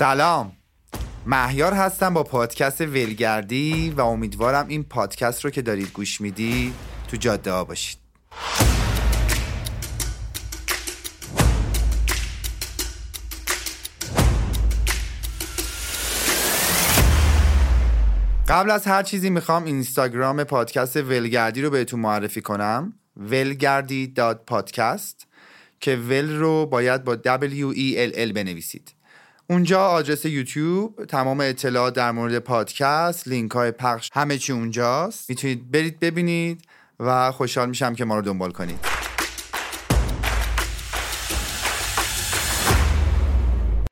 سلام. مهیار هستم با پادکست ولگردی و امیدوارم این پادکست رو که دارید گوش میدی تو جاده ها باشید. قبل از هر چیزی می‌خوام اینستاگرام پادکست ولگردی رو بهتون معرفی کنم. ولگردی داد که ول رو باید با W E L L بنویسید. اونجا آدرس یوتیوب تمام اطلاعات در مورد پادکست لینک های پخش همه چی اونجاست. می‌تونید برید ببینید و خوشحال میشم که ما رو دنبال کنید.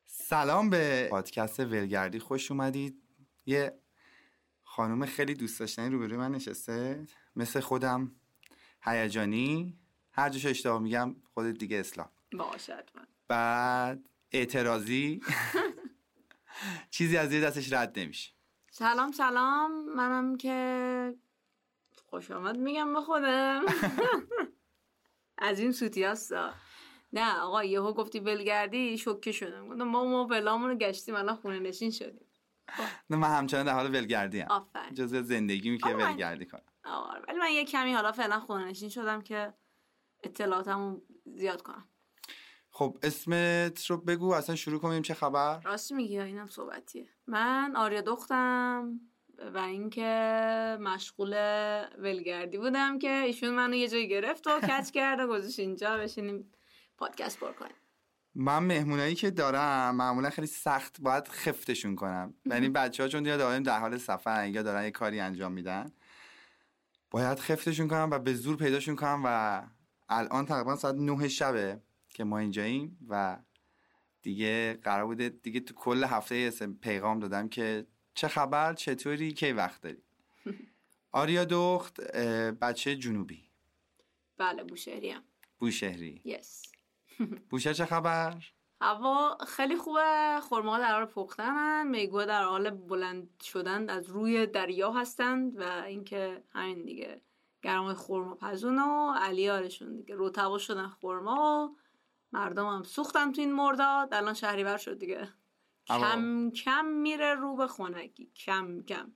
سلام به پادکست ولگردی. خوش اومدید. یه خانم خیلی دوست داشتنی روبروی من نشسته مثل خودم هیجانی. هر جاش اشتباه میگم خودت دیگه اسلام باشد من بعد اعتراضی؟ چیزی از یه دستش رد نمیشه. سلام سلام. منم که خوش آمد میگم به خودم. از این سوتی هستا. نه آقا یهو گفتی ولگردی شوکه شدم. گفتم ما ما ولامون رو گشتیم الان خونه نشین شدیم. نه من همچنان در حال ولگردی هم جزء زندگی که آره. ولگردی کنم. آره ولی من یه کمی حالا فعلا خونه نشین شدم که اطلاعاتمو زیاد کنم. خب اسمت رو بگو اصلا شروع کنیم چه خبر؟ راست میگی اینم صحبتیه؟ من آریا دختم و اینکه مشغول ولگردی بودم که ایشون منو یه جایی گرفت و کچ کرد و گذاشت اینجا بشینیم پادکست پر کنیم. من مهمونایی که دارم معمولا خیلی سخت باید خفتشون کنم. یعنی بچه ها چون یا داریم در حال سفر یا دارن یه کاری انجام میدن. باید خفتشون کنم و به زور پیداشون کنم و الان تقریبا ساعت نه شبه. که ما اینجاییم و دیگه قرار بوده دیگه تو کل هفته پیغام دادم که چه خبر چطوری کی وقت داری؟ آریا دخت بچه جنوبی. بله بوشهریم بوشهری. یس بوشهر چه خبر؟ هوا خیلی خوبه خرما در حال پختنن میگو در حال بلند شدن از روی دریا هستند و اینکه همین دیگه گرمای خرما پزون و علیارشون دیگه روتبا شدن خرما. و مردم هم سوختن تو این مرداد الان شهریور شد دیگه. اما- کم کم میره رو به خنکی. کم کم.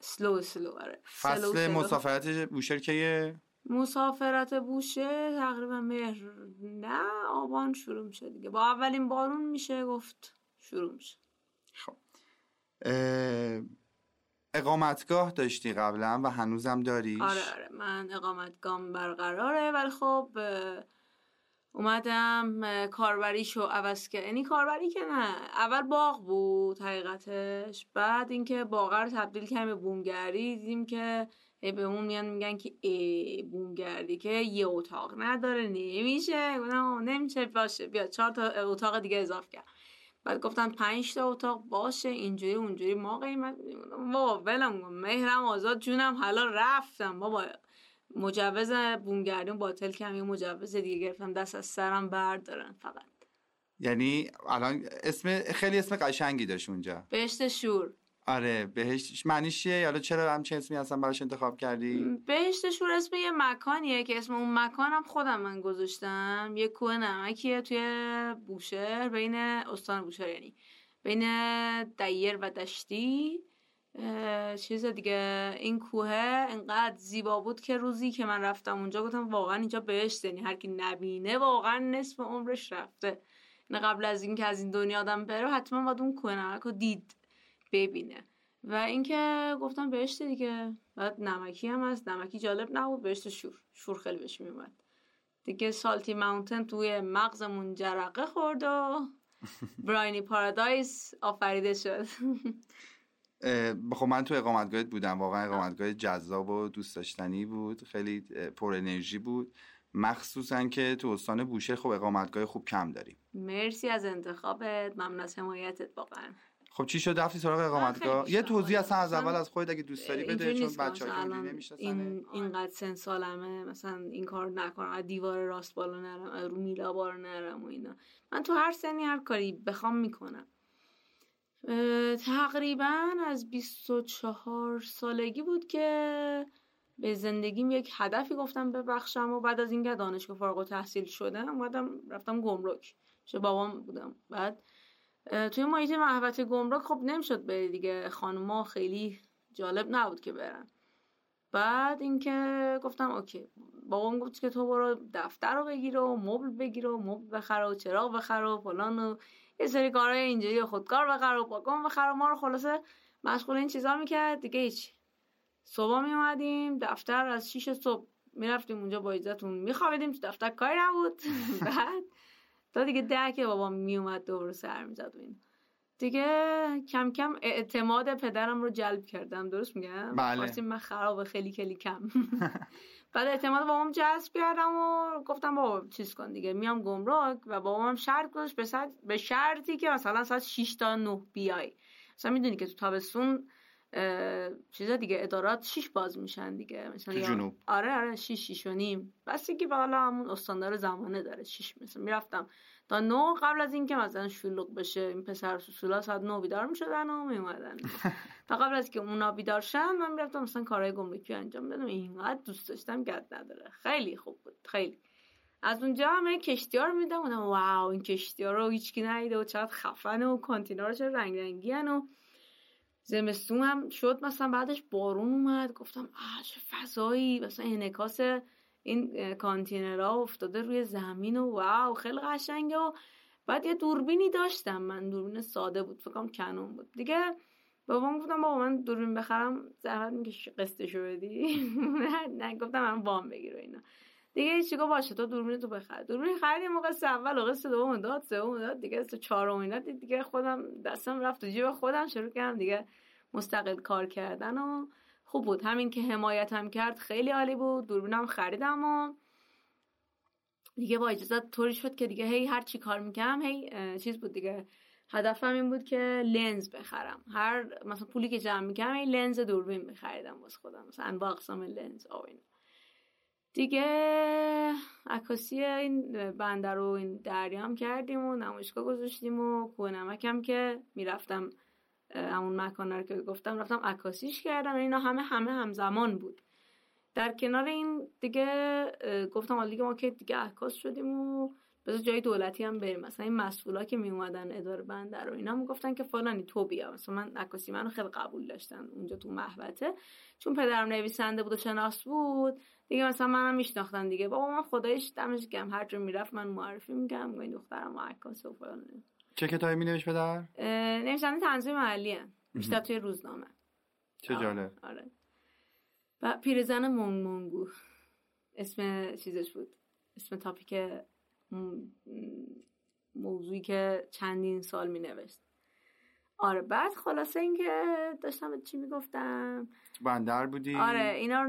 سلو سلو آره. فصل سلو. مسافرت بوشهر که مسافرت بوشه تقریبا مهر نه آبان شروع میشه دیگه. با اولین بارون میشه گفت شروع میشه. اه، اقامتگاه داشتی قبلا و هنوزم داریش؟ آره آره. من اقامتگام برقراره ولی خب اه، اومدم کاربریشو عوض کرد یعنی کاربری که نه اول باغ بود حقیقتش بعد اینکه باغ رو تبدیل کردیم به بومگردی دیدیم که هی بهمون میان میگن که ای بومگردی که یه اتاق نداره نمیشه. گفتم نمیشه باشه بیا چهار تا اتاق دیگه اضافه کرد بعد گفتن پنج تا اتاق باشه اینجوری اونجوری ما قیمت. بابا ولم مهرم آزاد جونم حالا رفتم بابا. مجوز بومگردی رو باطل کردم یه مجوز دیگه گرفتم؟ دست از سرم بردارن فقط. یعنی الان اسم خیلی اسم قشنگی داشت اونجا. بهشت شور. آره بهش معنیش چیه؟ حالا چرا همچین اسمی اصلا براش انتخاب کردی؟ بهشت شور اسم یه مکانیه که اسم اون مکانم خودم من گذاشتم. یه کوه نمکیه توی بوشهر بین استان بوشهر یعنی بین دیر و دشتی. چیز دیگه این کوه انقدر زیبا بود که روزی که من رفتم اونجا گفتم واقعا اینجا بهشت یعنی هر کی نبینه واقعا نصف عمرش رفته. نه قبل از اینکه از این دنیا آدم بره حتما باید اون کوه نمک رو دید ببینه. و اینکه گفتم بهشت دیگه. بعد نمکی هم هست. نمکی جالب نبود بهشت شور شور خیلی بهش میومد دیگه سالتی ماونتن توی مغزمون جرقه خورد و براینی پارادایس آفریده شد. خب من تو اقامتگاهت بودم واقعا اقامتگاه جذاب و دوست داشتنی بود خیلی پر انرژی بود. مخصوصا که تو استان بوشهر خب اقامتگاه خوب کم داریم. مرسی از انتخابت. ممنون از حمایتت واقعا. خب چی شد؟ رفتی سراغ اقامتگاه؟ یه توضیح اصلا از. اول از خودت اگه دوست داری بده چون بچه‌ها این اینقدر سن سالمه مثلا این کار نکنم از دیوار راست بالا نرم رو میلا بار نرم و اینا. من تو هر سنی هر کاری بخوام می‌کنم. تقریبا از 24 سالگی بود که به زندگیم یک هدفی گفتم ببخشم و بعد از اینکه دانشگاه فارغ التحصیل شدم اومدم رفتم گمرک. چه بابام بودم. بعد توی محیط محبت گمرک خب نمی‌شد بری دیگه. خانوما خیلی جالب نبود که برن. بعد اینکه گفتم اوکی بابام گفت که تو برو دفتر رو بگیر و مبل بگیر و مبل بخره و چراغ بخره و فلان و یه سری کارهای اینجوری خودکار و پاکان بخره و ما رو خلاصه مشغول این چیزا می‌کرد. دیگه هیچ. صبح می اومدیم دفتر از 6 صبح می‌رفتیم اونجا با اجازهتون میخوابیدیم تو دفتر کاری نبود. بعد تا دیگه ده که بابا میومد دوباره سر می‌زد و این. دیگه کم کم اعتماد پدرم رو جلب کردم. درست میگم؟ بله. من خراب خیلی خیلی کم. بعد اعتماد بابام جذب کردم و گفتم بابا چیز کن دیگه میام گمرک و بابام شرط گذاشت به, به شرطی که مثلا ساعت 6 تا 9 بیای. مثلا می‌دونی که تو تابستون چیزا دیگه ادارات شیش باز میشن دیگه. مثلا تو جنوب. آره آره شیش شیش و نیم. بس که بالا همون استاندار زمانه داره شیش. مثلا می‌رفتم تا نو قبل از اینکه مثلا شلوغ بشه این پسر سوسولا ساعت نو بیدار می‌شدن و میومدن تا قبل از که اونا بیدار شن من می‌رفتم مثلا کارهای گمرکی انجام بدم. اینقدر دوست داشتم گد نداره. خیلی خوب بود. خیلی. از اونجا همه کشتی ها رو میدم واو این کشتی ها رو هیچکی ندیده و چقدر خفنه و کانتینا رو چه رنگ رنگی و زمستون هم شد. مثلا بعدش بارون اومد. گفتم آه چه فضایی. مثلا انعکاس این کانتینرها افتاده روی زمین و واو خیلی قشنگه و بعد یه دوربینی داشتم من دوربین ساده بود فکرم کنون بود. دیگه بابام گفتم بابا من دوربین بخرم زحمت میگه قسطشو بدی؟ نه گفتم من وام بگیر اینا. دیگه چیکار باشه تو دوربین تو بخر. دوربین خریدیم موقع اول و دوم داد سوم داد دیگه قسط چهارم داد دیگه خودم دستم رفت تو جیب خودم شروع کردم دیگه مستقل کار کردن و خوب بود. همین که حمایتم کرد خیلی عالی بود. دوربینم خریدم و دیگه با اجازه طوری شد که دیگه هی هر چی کار می‌کنم هی چیز بود دیگه. هدفم این بود که لنز بخرم. هر مثلا پولی که جمع می‌کنم هی لنز دوربین بخریدم واسه خودم. مثلا انواع اقسام لنز آوین دیگه عکاسی این بندر رو این دریام کردیم و نمایشگاه گذاشتیم و کوه نمکم که می‌رفتم همون مکان رو که گفتم رفتم عکاسیش کردم. اینا همه همه همزمان بود. در کنار این دیگه گفتم حالا دیگه ما که دیگه عکاس شدیم و بذار جای دولتی هم بریم. مثلا این مسئولا که می اومدن اداره بندر رو اینا می‌گفتن که فلانی تو بیا. مثلا من عکاسی منو خیلی قبول داشتن اونجا تو محوطه. چون پدرم نویسنده بود و شناس بود دیگه مثلا منم میشناختن دیگه. بابا من خدایش دمش گم هر جا می‌رفت من معرفی میگم این دخترم عکاس و فلان چه کتابی می نوشت پدر؟ نویسنده تنظیم محلی بیشتر توی روزنامه. چه جالب. آره. و پیرزن مونگو. اسم چیزش بود. اسم تاپیک موضوعی که چندین سال می نوشت آره بعد خلاصه اینکه داشتم چی می‌گفتم؟ بندر بودی؟ آره اینا رو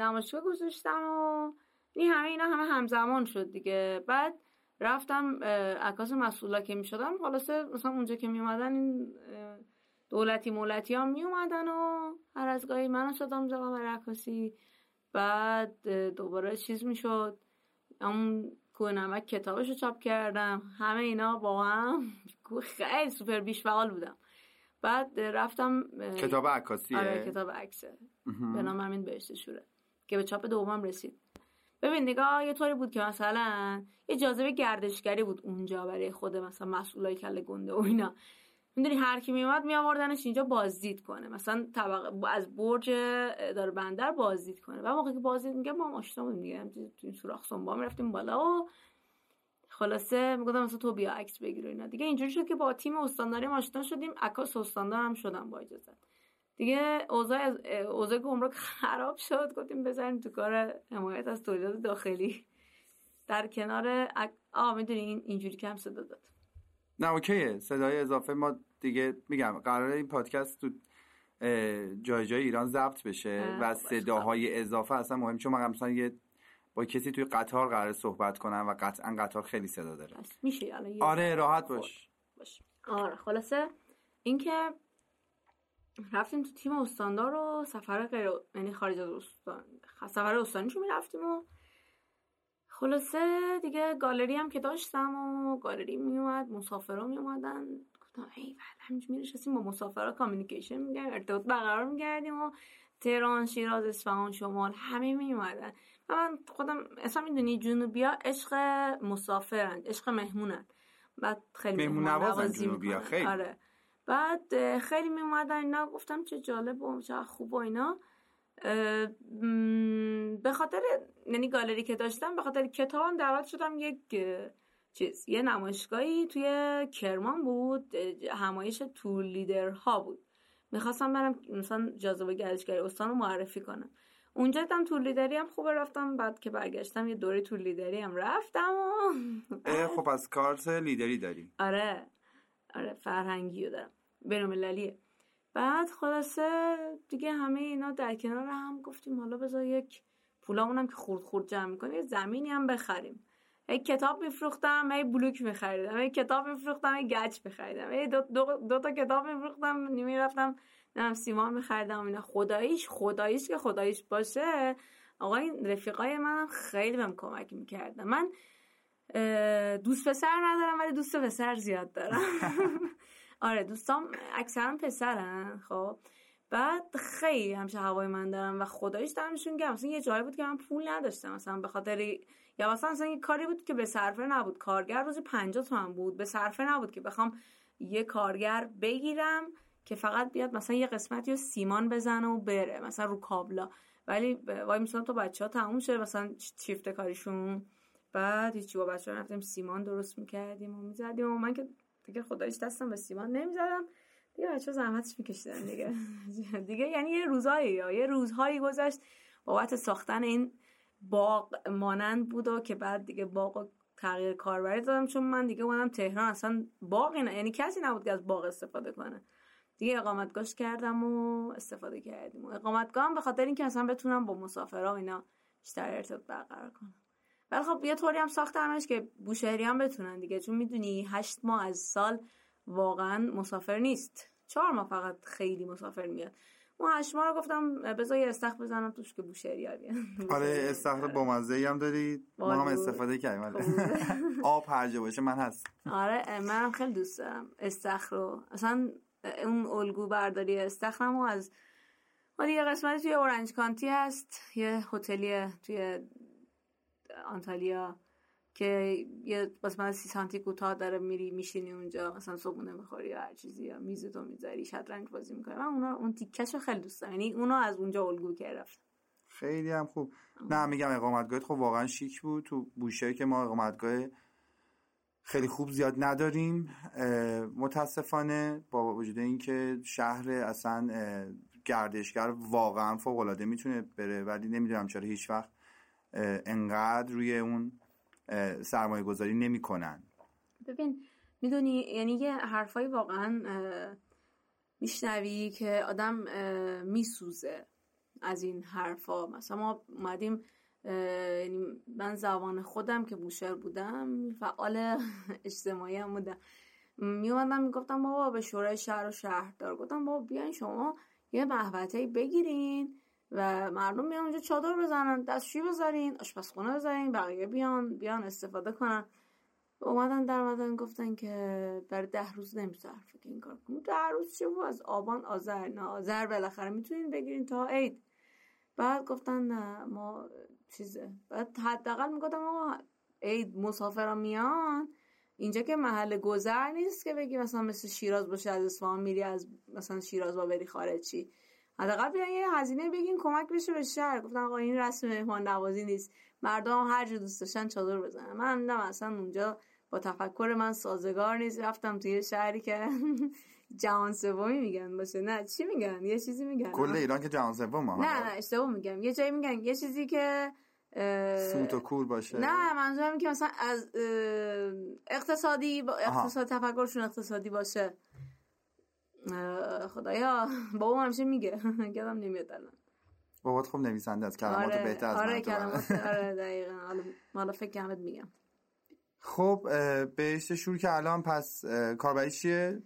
نمایشگاه گذاشتم و این همه اینا همه همزمان شد دیگه. بعد رفتم عکاس مسئولا که می شدم خلاصه مثلا اونجا که می اومدن این دولتی مولتی ها می اومدن و هر از گاهی من شدم زدم برای عکاسی. بعد دوباره چیز می شد اون کوه نمک کتابش رو چاپ کردم. همه اینا با هم خیلی سوپر بیش فعال بودم. بعد رفتم کتاب عکاسیه. آره کتاب عکسه. به نام همین بهشت شوره که به چاپ دومم رسید. ببین نگاه یه طوری بود که مثلا یه جاذبه گردشگری بود اونجا برای خود مثلا مسئولای کله گنده و اینا. می‌دونی هر کی میومد میآوردنش اینجا بازدید کنه. مثلا طبق از برج اداره بندر بازدید کنه. و موقعی که بازدید میگم ما آشنا بودیم دیگه. تو این سوراخ سنبا می‌رفتیم بالا و خلاصه می‌گفتم مثلا تو بیا عکس بگیر اینا. دیگه اینجوری شد که با تیم استانداری آشنا شدیم عکاس استاندار هم شدم با اجازه دیگه اوضاع اوضاع گمرک خراب شد. گفتیم بزنیم تو کار حمایت از تولیدات داخلی. در کنار آ می‌دونی این اینجوری کم صدا داد. نه اوکیه صدای اضافه ما دیگه میگم قرار این پادکست تو جای جای ایران ضبط بشه و صداهای اضافه اصلا مهم چون من مثلا یه با کسی توی قطار قرار صحبت کنم و قطعا قطار خیلی صدا داره. میشه آره راحت باش. باش. آره خلاصه اینکه رفتیم تو تیم استاندار و سفر غیر یعنی خارج از استان سفر استانیشو می‌رفتیم و خلاصه دیگه گالری هم که داشتم و گالری میومد مسافرا میومدن گفتم ای بعد همینجور میرشستیم با مسافرا کامیونیکیشن میگردیم ارتباط برقرار میگردیم و تهران شیراز اصفهان شمال همه میومدن و من خودم اصلا می‌دونی جنوبیا عشق مسافرن عشق مهمونن بعد خیلی مهمون نوازن جنوبیا،. خیلی. آره بعد خیلی می اومدن اینا گفتم چه جالب و چه خوب و اینا. به خاطر یعنی گالری که داشتم به خاطر کتابم دعوت شدم یک چیز یه نمایشگاهی توی کرمان بود همایش تور لیدرها بود. می‌خواستم برم مثلا جاذبه گردشگری استان رو معرفی کنم. اونجا دیدم تور لیدری هم خوبه رفتم بعد که برگشتم یه دوره تور لیدری هم رفتم و خب از کارت لیدری داری آره. آره فرهنگی رو دارم. بینالمللیه. بعد خلاصه دیگه همه اینا در کنار هم گفتیم حالا بذار یک پولامون هم که خورد خورد جمع می‌کنیم یه زمینی هم بخریم. هی کتاب میفروختم هی بلوک میخریدم هی کتاب میفروختم هی گچ میخریدم. هی دو, دو, دو تا کتاب میفروختم نیمی رفتم نم سیمان میخریدم. اینا خداییش خداییش که خداییش باشه. آقا این رفیقای منم خیلی بهم کمک می‌کردن من دوست پسر ندارم ولی دوست پسر زیاد دارم. آره دوستام اکثرا پسرن خب. بعد خیلی همشه هوای من دارم و خدایش دارمشون گرم مثلا یه جایی بود که من پول نداشتم. مثلا به خاطر یا مثلا مثلا یه کاری بود که به صرفه نبود. کارگر روزی 50 تومن بود. به صرفه نبود که بخوام یه کارگر بگیرم که فقط بیاد مثلا یه قسمتی رو سیمان بزنه و بره مثلا رو کابلا. ولی وای مثلا تا بچه ها تموم شده مثلا شیفت کاریشون بعد هیچی با بچه رفتیم سیمان درست می‌کردیم و می‌زدیم. و من که دیگه خدایش دستم به سیمان نمی‌زدم. دیگه بچه زحمتش میکشیدن دیگه. دیگه یعنی یه روزایی یا یه روزهایی گذشت بابت ساختن این باغ مانند بود و که بعد دیگه باغ تغییر کاربری دادم. چون من دیگه اومدم تهران اصلا باقی نه یعنی کسی نبود که از باغ استفاده کنه. دیگه اقامتگاهش کردم و استفاده کردیم. و اقامتگاه هم به خاطر اینکه اصلا بتونم با مسافرها اینا بیشتر ارتباط برقرار کنم. ولی خب یه طوری هم ساختمش که بوشهری هم بتونن دیگه. چون می‌دونی هشت ماه از سال واقعا مسافر نیست. چهار ماه فقط خیلی مسافر میاد. اون هشت ماه رو گفتم بذار یه استخر بزنم توش که بوشهری ها آره استخر بامزه هم داری. ما هم. استفاده کردیم آره. خوبه. آب هر جا باشه من هست. آره منم خیلی دوست دارم استخر رو. اصلا اون الگو برداری استخرم رو از حالا یه قسمتی توی اورنج کانتی هست یه هتلی توی آنتالیا که یه قسمت سی سانتی کوتاه داره میری میشینی اونجا مثلا صبحونه می‌خوری یا هر چیزی یا میزتو می‌ذاری شطرنج بازی می‌کنی. من اونا اون تیکش رو خیلی دوست دارم. یعنی اونو از اونجا الگو گرفتم خیلی هم خوب. نه میگم اقامتگاهت خب واقعا شیک بود. تو بوشه که ما اقامتگاه خیلی خوب زیاد نداریم متاسفانه با وجود اینکه شهر اصلا گردشگر واقعا فوق العاده می‌تونه بره ولی نمی‌دونم چرا هیچ وقت انقدر روی اون سرمایه گذاری نمی‌کنن. ببین می‌دونی یعنی یه حرفایی واقعا میشنوی که آدم میسوزه از این حرفا. مثلا ما اومدیم یعنی من زبان خودم که بوشهر بودم فعال اجتماعی هم بودم. می اومدم می‌گفتم بابا به شورای شهر و شهردار. گفتم بابا بیاین شما یه محوطه بگیرین. و مردم بیان اونجا چادر بزنن دستشویی بذارین آشپزخونه بذارین بقیه بیان بیان استفاده کنن. اومدن در اومدن گفتن که برای ده روز نمیصرفه که این کار کنیم ده روز چه بود؟ از آبان آذر نه آذر بالاخره. می‌تونین بگیرین تا عید. بعد گفتن نه ما چیزه. بعد حداقل می‌گفتم آقا عید مسافرا میان. اینجا که محل گذر نیست که بگی مثلا مثل شیراز باشه از اصفهان میری از مثلا شیراز با بری خارج چی. حداقل بیان یه هزینه بگین کمک بشه به شهر. گفتن آقا این رسم مهمان نوازی نیست. مردم هر جا دوست داشتن چادر بزنن. من نه اصلا اونجا با تفکر من سازگار نیست. رفتم توی شهری که جهان سومی میگن. باشه. نه چی میگن؟ یه چیزی میگن. کل ایران که جهان سوم نه نه اشتباه میگم. یه جایی میگن یه چیزی که سوت و کور باشه. نه منظورم اینه که مثلا از اقتصادی با. اقتصاد تفکرشون اقتصادی باشه. خدایا بابا همیشه میگه؟ یادم نمیاد الان. بابات خوب نویسنده از کلمات آره بهتر از آره من. کلمات آره دقیقا. حالا حالا فکر کردم میگم. خب بهشت شور که الان پس کاربری چیه؟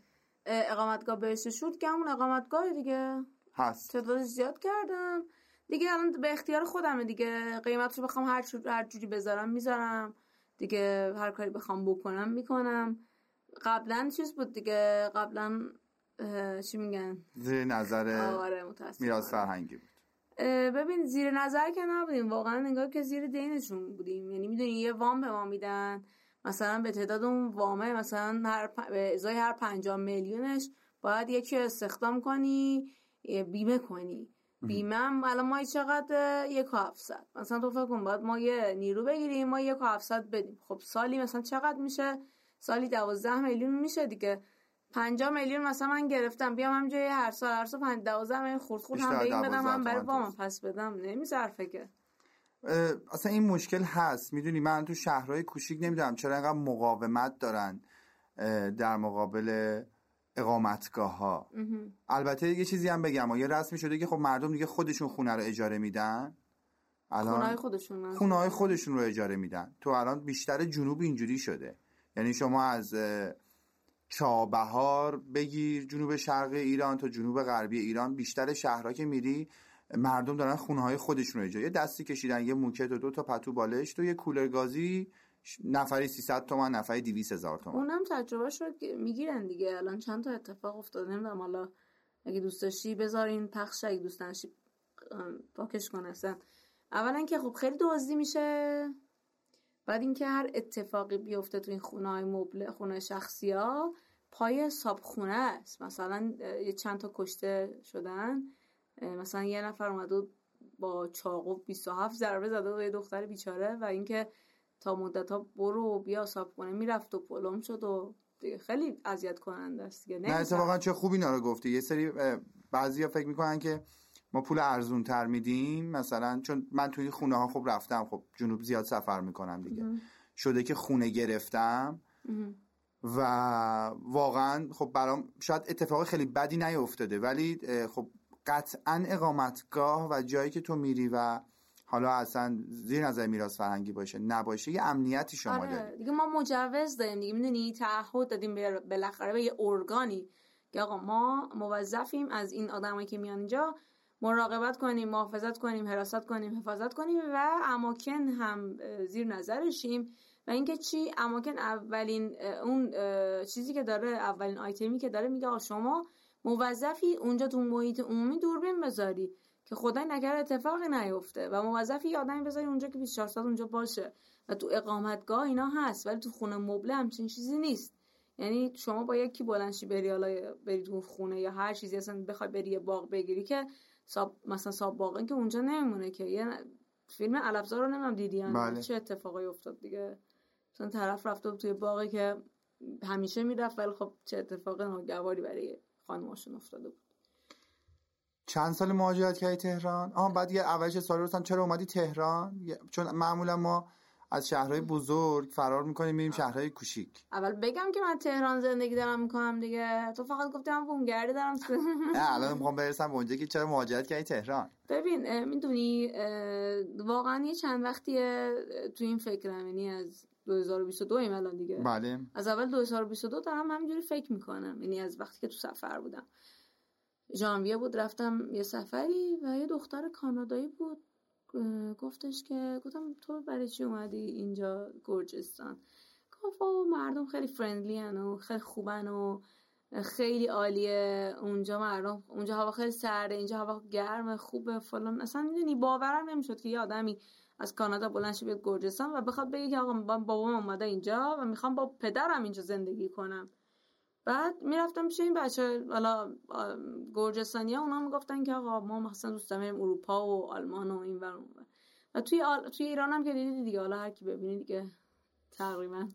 اه، اقامتگاه بهشت شد که همون اقامتگاه دیگه. هست. تعدادش زیاد کردم. دیگه الان به اختیار خودمه دیگه. قیمتش رو بخوام هر, هر جوری بذارم می‌ذارم. دیگه هر کاری بخوام بکنم می‌کنم. قبلا چیز بود دیگه؟ قبلا چی میگن؟ زیر نظر آره متاسفم میراث فرهنگی بود. ببین زیر نظر که نبودیم. واقعا انگار که زیر دینشون بودیم. یعنی می‌دونی یه وام به ما میدن. مثلا به تعداد اون وامه مثلا هر به ازای هر پنجاه میلیونش باید یکی استخدام کنی بیمه کنی. بیمه هم الان ما چقدر یک و هفتصد. مثلا تو فکر کن باید ما یه نیرو بگیریم ما یک و هفتصد بدیم. خب سالی مثلا چقدر میشه؟ سالی دوازده میلیون میشه دیگه. پنجاه میلیون مثلا من گرفتم بیام همجا هر سال هر سال پنج دوازده میلیون خورد خورد هم به این بدم هم برای وام پس بدم. نمیصرفه که. اصلا این مشکل هست. می‌دونی من تو شهرهای کوچیک نمی‌دونم چرا اینقدر مقاومت دارن در مقابل اقامتگاه ها البته یه چیزی هم بگم. یه رسمی شده که خب مردم دیگه خودشون خونه رو اجاره میدن. الان خودشون خونه های خودشون رو اجاره میدن. تو الان بیشتر جنوب اینجوری شده. یعنی شما از چابهار بگیر جنوب شرق ایران تا جنوب غربی ایران. بیشتر شهرها که میری مردم دارن خونه های خودشون رو یه دستی کشیدن یه موکت و دو تا پتو بالشت و یه کولر گازی نفری 300 تومن نفری 200 هزار تومن. اونم تجربه رو می‌گیرن دیگه. الان چند تا اتفاق افتاده نمی‌دونم. حالا اگه دوست داشتی بذار این پخش اگه دوست داشتی پاکش کن اصلا. اولا که خب خیلی دزدی میشه. بعد اینکه هر اتفاقی بیفته تو این خونه های مبل خونه شخصی ها پای صاحب خونه است. مثلا یه چند تا کشته شدن. مثلا یه نفر اومد با چاقو 27 ضربه زده و یه دختر بیچاره و اینکه تا مدت ها برو بیا صاحب کنه می‌رفت و پلم شد و دیگه خیلی اذیت کننده است دیگه. نه اتفاقا چه خوبی اینا رو گفتی. یه سری بعضیا فکر می‌کنن که ما پول ارزون تر میدیم مثلا چون من توی خونه ها خب رفتم خب جنوب زیاد سفر می‌کنم دیگه. شده که خونه گرفتم. و واقعا خب برام شاید اتفاق خیلی بدی نیفتاده ولی خب قطعا اقامتگاه و جایی که تو میری و حالا اصلا زیر نظر میراث فرهنگی باشه نباشه یه امنیتی شما آره. داری دیگه ما مجوز داریم دیگه. می‌دونی تعهد دادیم بالاخره به یه ارگانی. که آقا ما موظفیم از این آدمایی که میان اینجا مراقبت کنیم محافظت کنیم حراست کنیم حفاظت کنیم و اماکن هم زیر نظرشیم و اینکه چی؟ اماکن اولین اون چیزی که داره اولین آیتمی که داره میگه شما موظفی اونجا تو محیط عمومی دوربین بذاری که خدای نکرده اتفاقی نیفته و موظفی یه آدمی بذاری اونجا که 24 ساعت اونجا باشه و تو اقامتگاه اینا هست ولی تو خونه مبله همچین چیزی نیست. یعنی شما با یکی بلنشی بری حالا بری تو خونه یا هر چیزی اصلا بخوای بری باغ بگیری که ساب مثلا ساب که اونجا نمیمونه که یه فیلم علفزار رو نمی‌دونم دیدی بله. چه اتفاقی افتاد دیگه؟ مثلا طرف رفته توی باغی که همیشه می‌رفت ولی خب چه اتفاق ناگواری برای خانماشون افتاده بود. چند سال مهاجرت کردی تهران؟ آها بعد یه اولش سال رفتم چرا اومدی تهران؟ چون معمولا ما از شهرهای بزرگ فرار می‌کنیم میریم شهرهای کوچیک. اول بگم که من تهران زندگی دارم می‌کنم دیگه. تو فقط گفتی من بومگردی دارم. نه الان می‌خوام برسم به اونجا که چرا مهاجرت کردی تهران. ببین می‌دونی واقعا یه چند وقتیه تو این فکرم یعنی از 2022 ایم الان دیگه. بله. از اول 2022 دارم همینجوری فکر می‌کنم یعنی از وقتی که تو سفر بودم. ژانویه بود رفتم یه سفری و یه دختر کانادایی بود. گفتش که گفتم تو برای چی اومدی اینجا گرجستان؟ گفت مردم خیلی فرندلی و خیلی خوبن و خیلی عالیه. اونجا مردم اونجا هوا خیلی سرده اینجا هوا گرمه خوبه فلان. اصلا می‌دونی باورم نمی‌شد که یه آدمی از کانادا بلند بیاد گرجستان و بخواد بگه که آقا بابام اومده اینجا و می‌خوام با پدرم اینجا زندگی کنم. بعد می‌رفتم پیش این بچه حالا گرجستانی ها اونا می‌گفتن که آقا ما مثلا دوست داریم اروپا و آلمان و این ور و توی آل... توی ایران هم که دیدی دیگه حالا هر کی ببینی دیگه تقریبا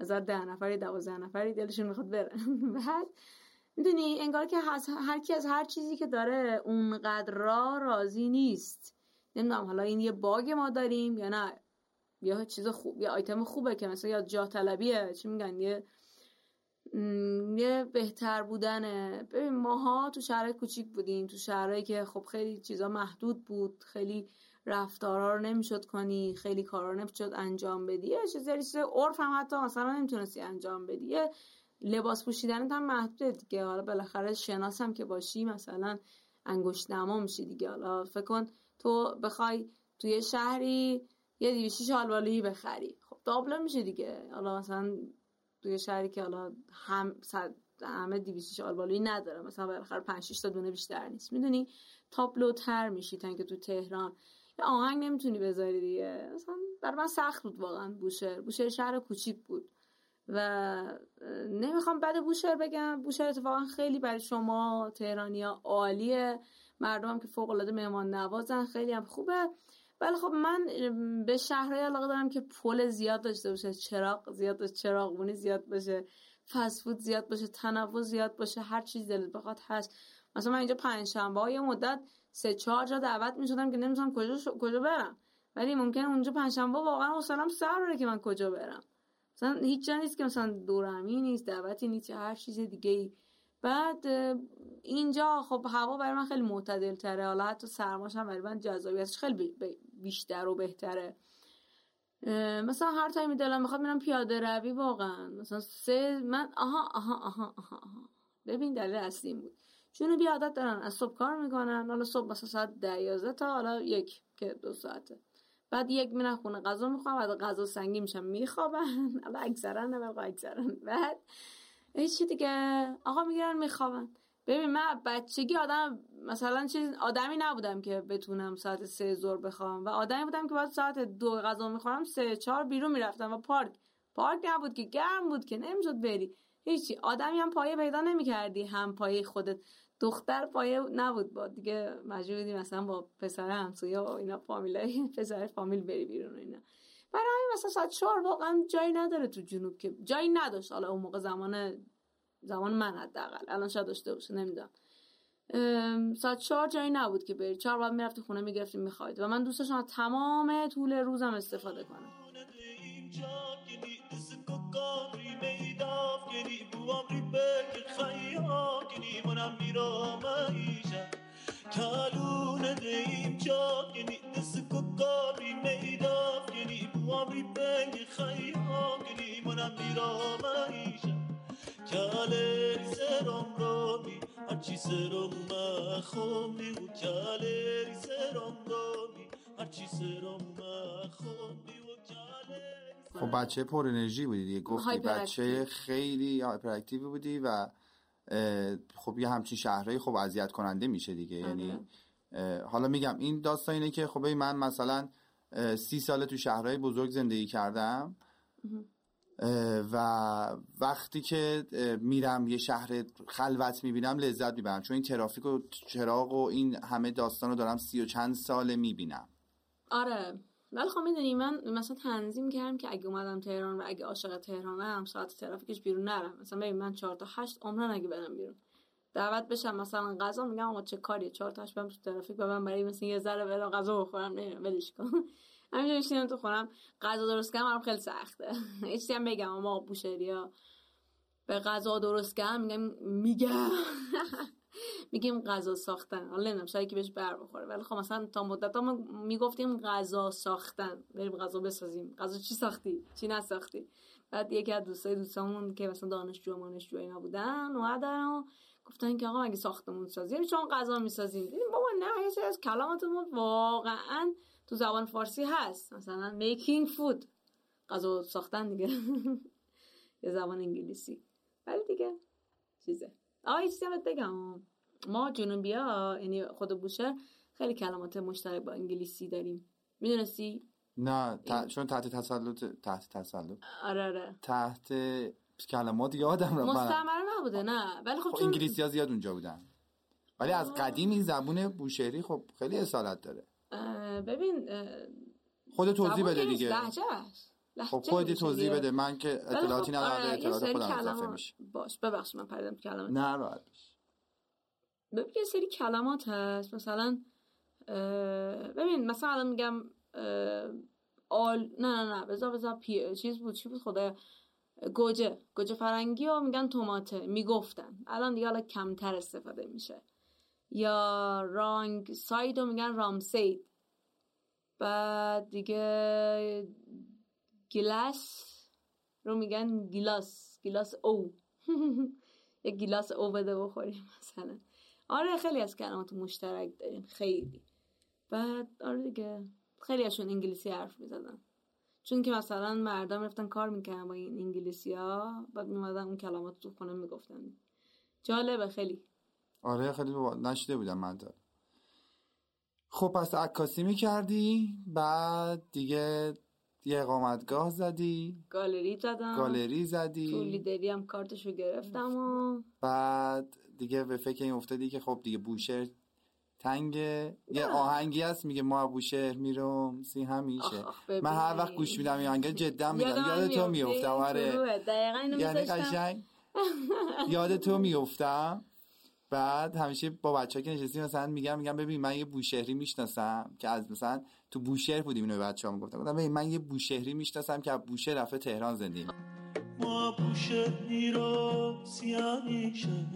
از ده نفری دوازده نفری دلشون می‌خواد بره. بعد می‌دونی انگار که هر کی از هر چیزی که داره اونقدر را راضی نیست. نمی‌دونم حالا این یه باگ ما داریم یا نه؟ یا چیز خوب یا آیتم خوبه که مثلا یا جا طلبیه چی میگن؟ یه یه بهتر بودنه. ببین ماها تو شهرهای کوچیک بودیم. تو شهرهایی که خب خیلی چیزا محدود بود. خیلی رفتارها رو نمی‌شد کنی. خیلی کارا نمی‌شد انجام بدی. یه چیز عرف هم حتی مثلا نمی‌تونستی انجام بدی. یه لباس پوشیدن هم محدوده دیگه. حالا بالاخره شناس هم که باشی مثلا انگشت نما میشی دیگه. حالا فکر کن تو بخوای توی شهری یه دیوشی شالوالویی بخری. خب دابله میشه دیگه. حالا مثلا توی شهری که حالا هم همه دیویسی شالبالویی نداره مثلا بالاخره 5 6 تا دونه بیشتر نیست. می‌دونی؟ تابلوتر میشی تا اینکه تو تهران. یه آهنگ نمی‌تونی بذاری دیگه. مثلا برای من سخت بود واقعا بوشهر. بوشهر شهر کوچیک بود. و نمی‌خوام بعد بوشهر بگم. بوشهر اتفاقا خیلی برای شما تهرانیا عالیه. مردم که فوق العاده مهمان نوازن خیلی هم خوبه. ولی خب من به شهرهای علاقه دارم که پل زیاد داشته باشه چراغ زیاد باشه چراغونی زیاد باشه فسفود زیاد باشه تنوع زیاد باشه هر چیز دلت بخواد هست. مثلا من اینجا پنجشنبه های مدت سه چهار جا دعوت می شدم که نمی‌دونم کجا کجا برم. ولی ممکن اونجا پنجشنبه واقعا حوصله‌ام سر بره که من کجا برم. مثلا هیچ جا نیست که مثلا دورمی نیست دعوتی نیست هر چیز دیگه ای بعد اینجا خب هوا برای من خیلی معتدل تره حالا حتی سرماش هم برای من جذابیتش خیلی بیشتر و بهتره. مثلا هر تایمی دلم می‌خواد میرم پیاده روی واقعا. مثلا سه من آها آها آها آها, آها. ببین دلیل اصلی بود. چون بی عادت دارن. از صبح کار می‌کنن. حالا صبح مثلا ساعت ده یازده تا حالا یک که دو ساعته. بعد یک میرن خونه غذا می‌خوام بعد غذا سنگی میشم میخوابن. حالا اکثرا نه اکثرا بعد هیچی دیگه. آقا می‌گیرن میخوابن. ببین من بچگی آدم مثلا چیز آدمی نبودم که بتونم ساعت سه زور بخوام و آدمی بودم که بعد ساعت دو غذا می‌خورم سه چهار بیرون می‌رفتم و پارک. پارک نبود که گرم بود که نمی‌شد بری. هیچی. آدمی هم پایه پیدا نمی‌کردی هم پایه خودت. دختر پایه نبود. با دیگه مجبور بودی مثلا با پسر همسایه و اینا فامیلای پسر فامیل بری بیرون اینا. برای همین مثلا ساعت چهار واقعا جایی نداره تو جنوب که جایی نداشت. حالا اون موقع زمان زمان من حداقل الان شاید داشته باشه نمی‌دونم ساعت چهار جایی نبود که بری چهار بعد می‌رفتی خونه می‌گرفتی می‌خواید و من دوست داشتم تمام طول روزم استفاده کنم هرچی سرم مخومی و کالری سرم دامی هرچی سرم مخومی و خب بچه پر انرژی بودی دیگه گفتی بچه خیلی هایپر بودی و خب یه همچین شهرهایی خب اذیت کننده میشه دیگه. یعنی حالا میگم این داستان اینه که خب من مثلا سی سال تو شهرهای بزرگ زندگی کردم. و وقتی که میرم یه شهر خلوت می‌بینم لذت می‌برم. چون این ترافیک و چراغ و این همه داستان رو دارم سی و چند ساله می‌بینم. آره. ولی خب می‌دونی من مثلا تنظیم کردم که اگه اومدم تهران و اگه عاشق تهرانم ساعت ترافیکش بیرون نرم. مثلا ببین من چهار تا هشت عمرن اگه برم بیرون. دعوت بشم مثلا غذا میگم آقا چه کاریه؟ چهار تا هشت برم تو ترافیک و برای مثلا یه ذره برم غذا بخورم نه ولش کن. همینجا نشینم تو خونم غذا درست کردم خیلی سخته. هیچ هم بگم ما بوشهریا به غذا درست کردن میگم میگم. میگیم غذا ساختن. حالا نمی‌دونم شاید که بهش بر بخوره. ولی خب مثلا تا مدت ما می‌گفتیم غذا ساختن. بریم غذا بسازیم. غذا چی ساختی؟ چی نساختی؟ بعد یکی از دوستای دوستامون که مثلا دانشجو دانشجو اینا بودن اومدن و گفتن که آقا اگه ساختمون سازیم چون غذا می‌سازیم. دیدیم بابا نه یه از کلماتمون واقعا تو زبان فارسی هست. مثلا making food. غذا ساختن دیگه. یه زبان انگلیسی. ولی دیگه چیزه. آه چیزی بگم. ما جنوبی ها یعنی خود بوشه خیلی کلمات مشترک با انگلیسی داریم. می‌دونستی؟ نه چون تحت تسلط تحت تسلط. آره آره. تحت کلمات یادم رو مستعمره نبوده نه. ولی خب, خب انگلیسی ها زیاد اونجا بودن. ولی از قدیم این زبون بوشهری خب خیلی اصالت داره. ببین خود توضیح بده دیگه. لحجه خب خودی توضیح بده. من که اطلاعاتی خب ندارم آره اطلاعات خودم اضافه میشه. باش ببخش من پردم کلمات. نه راحت ببین یه سری کلمات هست. مثلا ببین مثلا الان میگم آل نه نه نه بذار بذار پی... چیز بود چی بود خدا گوجه گوجه فرنگی و میگن توماته می‌گفتن. الان دیگه حالا کمتر استفاده میشه. یا wrong side رو میگن رامسید. بعد دیگه glass رو میگن glass glass او. یه glass او بده بخوریم مثلا. آره خیلی از کلمات مشترک داریم خیلی. بعد آره دیگه خیلی ازشون انگلیسی حرف می‌زدن. چون که مثلا مردم رفتن کار می‌کردن با این انگلیسی ها بعد میمدن اون کلمات تو خونه می‌گفتن. جالبه خیلی. آره خیلی نشده بودم من دار. خب پس عکاسی می‌کردی بعد دیگه یه اقامتگاه زدی. گالری زدم. گالری زدی. تو لیدری هم کارتشو گرفتم و بعد دیگه به فکر این افتادی که خب دیگه بوشهر تنگه. یه آهنگی هست میگه ما بوشهر میرم. سی همیشه. من هر وقت گوش میدم این آهنگ جدا میگم یادم یاد تو میفتم آره. شروعه. دقیقا اینو یعنی. قشنگ. یاد تو میفتم بعد همیشه با بچه که نشستیم مثلا میگم میگم ببین من یه بوشهری می‌شناسم که از مثلا تو بوشهر بودیم اینو به بچه ها می‌گفتم گفتم ببین من یه بوشهری می‌شناسم که از بوشهر رفته تهران زندگی ما بوشهر میرم سیانیشه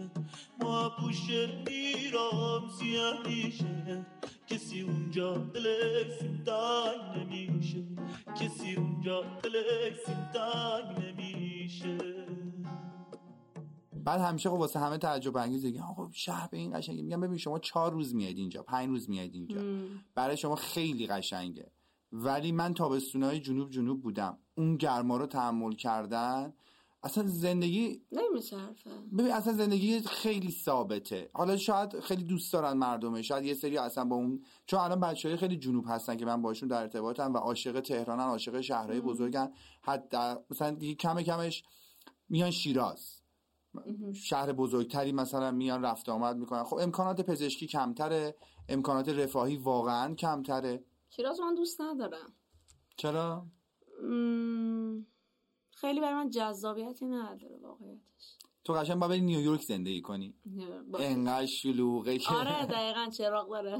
ما بوشهر میرم سیانیشه کسی اونجا دلش تنگ نمیشه. کسی اونجا دلش تنگ نمیشه. بعد همیشه خب واسه همه تعجب انگیز دیگه. خب شهر به این قشنگه میگم ببین شما چهار روز میاد اینجا پنج روز میاد اینجا. برای شما خیلی قشنگه. ولی من تابستونهای جنوب جنوب بودم. اون گرما رو تحمل کردن اصلا زندگی نمیچرفه ببین اصلا زندگی خیلی ثابته. حالا شاید خیلی دوست دارن مردمه. شاید یه سری اصلا با اون چون الان بچه های خیلی جنوب هستن که من باشون در ارتباطم و عاشق تهرانن عاشق شهرهای بزرگن. حتی مثلا دیگه کم کمش میان شیراز. شهر بزرگتری مثلا میان رفت آمد می‌کنن. خب امکانات پزشکی کمتره. امکانات رفاهی واقعا کمتره. شیراز من دوست ندارم. چرا؟ خیلی برای من جذابیتی نداره واقعیتش. تو قشنگ باید بری نیویورک زندگی کنی. با- انقدر شلوغه که آره دقیقا چراغ داره.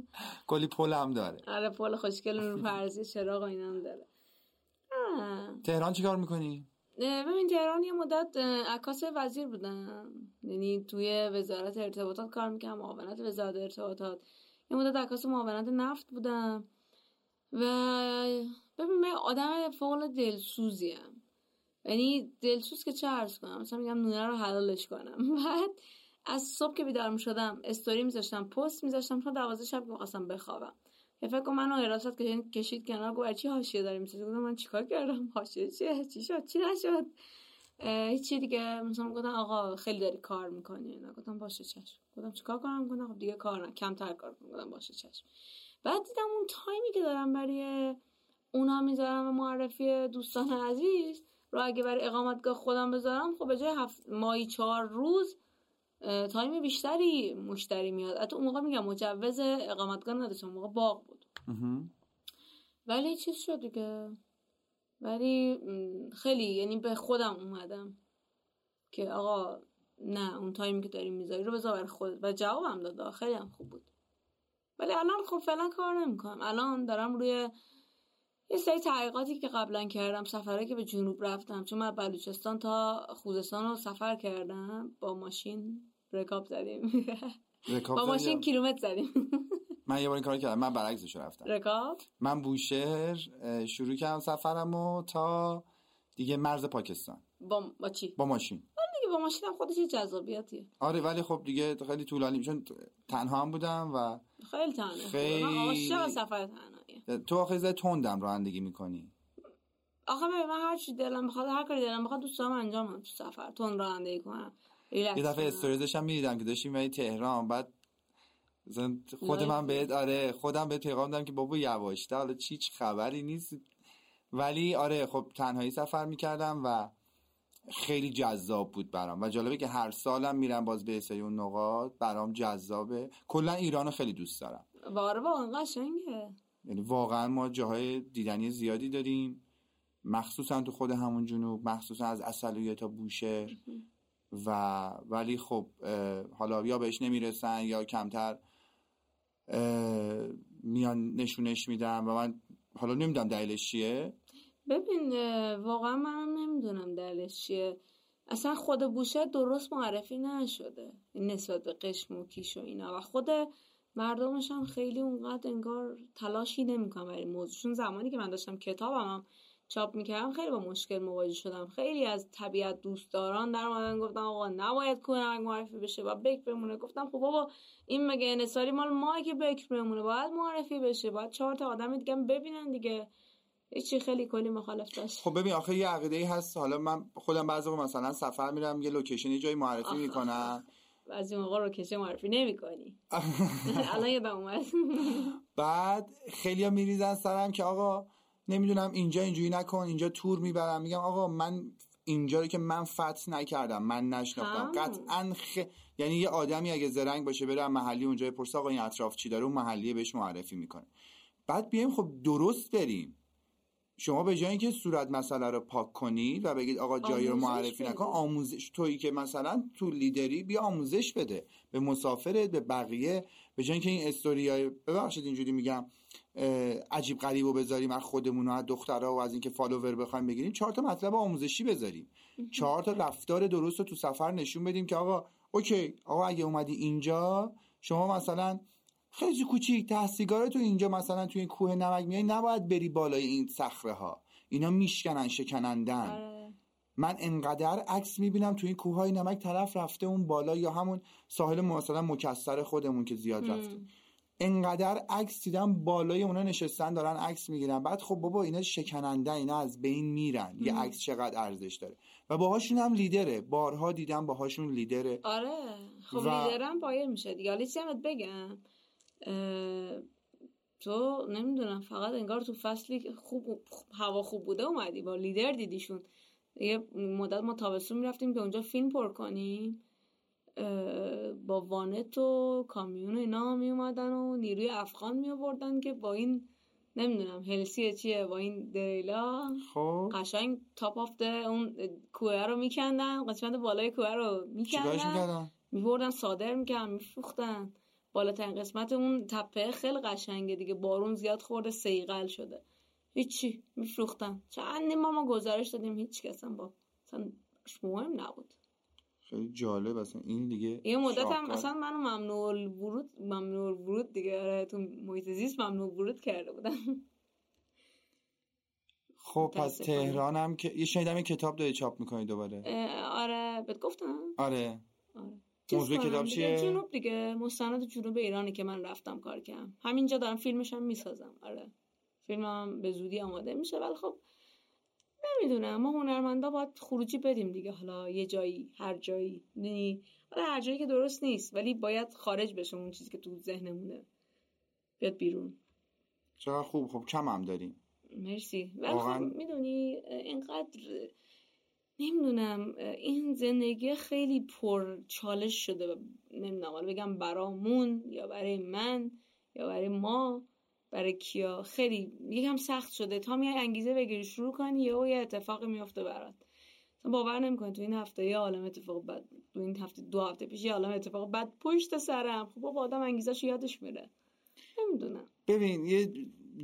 کلی پل هم داره. آره پل خوشگل نور فرضی چراغ و اینا هم داره. تهران چیکار می‌کنی؟ ببین تهران یه مدت عکاس وزیر بودم. یعنی توی وزارت ارتباطات کار می‌کنم معاونت وزارت ارتباطات. یه مدت عکاس معاونت نفت بودم. و ببین من آدم فوق دلسوزیم یعنی دلسوز که چه عرض کنم؟ مثلا میگم نونه رو حلالش کنم. بعد از صبح که بیدار شدم استوری میذاشتم پست میذاشتم تا دوازده شب که بخوابم. فکر کن منو حراست کشید کنار گفت چی حاشیه داری می‌سازی گفتم من چیکار کردم؟ حاشیه چیه؟ چی شد؟ چی نشد؟ هیچی دیگه. مثلا گفتم آقا خیلی داری کار می‌کنی اینا. گفتم باشه چشم. گفتم چیکار کنم؟ گفتم خب دیگه کار نه. کمتر کار کنم گفتم باشه چشم. بعد دیدم اون time ی که دارم برای اونا می‌ذارم و معرفی دوستان عزیز رو اگه برای اقامتگاه خودم بذارم خب به جای هفت ماهی چهار روز time بیشتری مشتری میاد. حتی اون موقع میگم مجوز اقامتگاه نداشتم اون موقع باغ بود. ولی چیز شد دیگه. ولی خیلی یعنی به خودم اومدم که آقا نه اون تایمی که داری می‌ذاری رو بذار برای خودت و جوابم داد خیلی هم خوب بود. ولی الان خب فعلا کار نمی‌کنم. الان دارم روی یه سری تحقیقاتی که قبلا کردم سفره که به جنوب رفتم. چون من بلوچستان تا خوزستان رو سفر کردم با ماشین. رکاب زدیم. رکاب با ماشین یا- کیلومتر زدیم. من یه بار این کار کردم. من برعکسش رفتم. رکاب؟ من بوشهر شروع کردم سفرمو تا دیگه مرز پاکستان. با, با چی؟ با ماشین. دیگه با ماشین هم خودش یه جذابیتیه. آره ولی خب دیگه خیلی طولانی چون تنها هم بودم و خیلی تنه خیلی- من عاشق سفر تنهاییه تو آخه زده تندم رانندگی می‌کنی. آخه ببین من هر چی دلم بخواد هر کاری دلم بخواد دوست دارم انجام بدم تو سفر تون رانندگی کنم. یه دفعه. استوریزش هم می‌دیدم که داشتیم ولی تهران بعد خود من بهت آره خودم به پیغام دادم که بابا یواش حالا چی خبری نیست. ولی آره خب تنهایی سفر می‌کردم و خیلی جذاب بود برام. و جالبه که هر سالم میرم باز به سری اون نقاط برام جذابه. کلا ایرانو خیلی دوست دارم. واره واقعا قشنگه. یعنی واقعا ما جاهای دیدنی زیادی داریم. مخصوصا تو خود همون جنوب مخصوصا از اصلیه تا بوشهر و ولی خب حالا یا بهش نمی‌رسن یا کمتر میان نشونش میدن و من حالا نمی‌دونم دلیلش چیه. ببین واقعا منم نمی‌دونم دلش چیه. اصلا خود بوشه درست معرفی نشده نسبت به قشم و کیش و اینا. و خود مردمش هم خیلی اونقدر انگار تلاشی نمی‌کنن برای این موضوع چون زمانی که من داشتم کتابم هم چاپ می‌کردم خیلی با مشکل مواجه شدم. خیلی از طبیعت دوستداران در اومدن گفتم آقا نباید کوهنورد معرفی بشه و بکر بمونه. گفتم خب بابا این مگه انصاری مال ما که بکر بمونه؟ باید معرفی بشه باید چهار تا آدم دیگه ببینن دیگه. هیچی خیلی کلی مخالف داشت. خب ببین آخه یه عقیده ای هست. حالا من خودم بعضی مثلا سفر میرم یه لوکیشن یه جایی معرفی می‌کنم. از این موقع رو کشه معرفی نمی کنی الان یادم اومد. بعد خیلی ها میریزن سرم که آقا نمی‌دونم اینجا اینجوری نکن اینجا تور می‌برم. میگم آقا من اینجا رو که من فتح نکردم من نشناختم. قطعا خ... یعنی یه آدمی اگه زرنگ باشه بره محلی اونجا بپرسه آقا این اطراف چی داره؟ اون محلیه بهش معرفی می‌کنه. بعد بیایم خب درست بریم. شما به جای اینکه صورت مسئله رو پاک کنید و بگید آقا جایی رو معرفی. نکن آموزش تویی که مثلا تو لیدری بیا آموزش بده. به مسافرت به بقیه. به جای اینکه این استوریای ببخشید اینجوری میگم عجیب غریب و بذاریم از خودمون و از دخترها و از اینکه follower بخوایم بگیریم چهار تا مطلب آموزشی بذاریم. چهار تا رفتار درست رو تو سفر نشون بدیم که آقا OK آقا اگه اومدی اینجا شما مثلا خیلی کوچیک ته سیگار تو اینجا مثلا توی این کوه نمک میای نباید بری بالای این صخره ها اینا میشکنن شکنندن. آره. من انقدر عکس می‌بینم تو این کوه های نمک طرف رفته اون بالا یا همون ساحل مثلا مکسر خودمون که زیاد رفتیم. انقدر عکس دیدم بالای اونا نشستن دارن عکس می‌گیرن. بعد خب بابا اینا شکنندن اینا از بین میرن. یه عکس چقدر ارزش داره. و باهاشون هم لیدره. بارها دیدم باهاشون لیدره. آره. خب و- لیدرم پایه میشه دیگه. حالا بگم. تو نمی‌دونم فقط انگار تو فصلی خوب هوا خوب بوده اومدی با لیدر دیدیشون. یه مدت ما تابستون می‌رفتیم که اونجا فیلم پر کنیم. با وانت و کامیون و اینا می اومدن و نیروی افغان می آوردن که با این نمی‌دونم هلسیه چیه با این دریلا. خب. قشنگ top of اون کوه رو میکندن قسمت بالای کوه رو میکندن. میبردن صادر می‌کردن میفروختن. بالاترین قسمت اون تپه خیلی قشنگه دیگه. بارون زیاد خورده صیقل شده. هیچی میفروختن چند ما ما گزارش دادیم هیچ کس هم با اصلا مهم نبود. خیلی جالب اصلا. این دیگه یه مدت هم. اصلا منو ممنوع ورود ممنوع ورود دیگه. آره تو محیط زیست ممنوع ورود کرده بودن خب پس. تهران هم که یه شنیدم این کتاب داری چاپ می‌کنی دوباره. آره بهت گفتم. آره. آره. موضوع کتاب دیگه، چیه؟ جنوب دیگه مستند جنوب ایرانی که من رفتم کار کردم. همینجا دارم فیلمش هم می‌سازم آره. فیلمم به زودی آماده میشه ولی خب نمی‌دونم. ما هنرمندا باید خروجی بدیم دیگه. حالا یه جایی هر جایی. یعنی حالا هر جایی که درست نیست ولی باید خارج بشه اون چیزی که تو ذهنمونه. بیاد بیرون. چقدر خوب. خب کم هم داریم. مرسی. ولی واقعاً. خب می‌دونی اینقدر نمی‌دونم این زندگی خیلی پر چالش شده نمی‌دونم حالا بگم برامون یا برای من یا برای ما برای کیا. خیلی یکم سخت شده. تا میای انگیزه بگیری شروع کنی یهو یه اتفاقی میفته برات. اصلا باور نمی‌کنی تو این هفته یه عالم اتفاق بد تو این هفته دو هفته پیش یه عالم اتفاق بد پشت سرم. خب بابا آدم انگیزش یادش میره. نمی‌دونم. ببین یه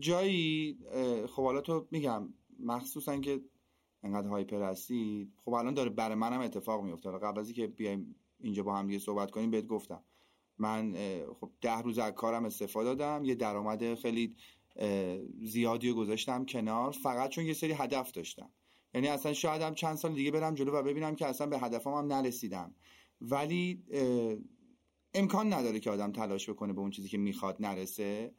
جایی خب حالا تو میگم مخصوصا که انقدر هایپر هستی خب الان داره برای منم اتفاق میفته قبل از اینکه بیایم اینجا با هم دیگه صحبت کنیم بهت گفتم. من خب ده روز از کارم استفاده دادم. یه درآمد خیلی زیادی رو گذاشتم کنار. فقط چون یه سری هدف داشتم. یعنی اصلا شاید چند سال دیگه برم جلو و ببینم که اصلا به هدفم هم نرسیدم. ولی امکان نداره که آدم تلاش بکنه به اون چیزی که می‌خواد نرسه.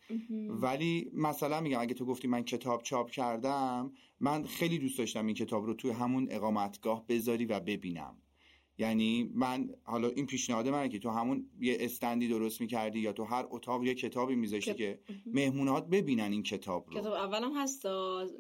ولی مثلا میگم اگه تو گفتی من کتاب چاپ کردم من خیلی دوست داشتم این کتاب رو توی همون اقامتگاه بذاری و ببینم. یعنی من حالا این پیشنهاد منه که تو همون یه استندی درست می‌کردی یا تو هر اتاق یه کتابی میذاشتی کت- که مهمونات ببینن این کتاب رو. کتاب اولم هست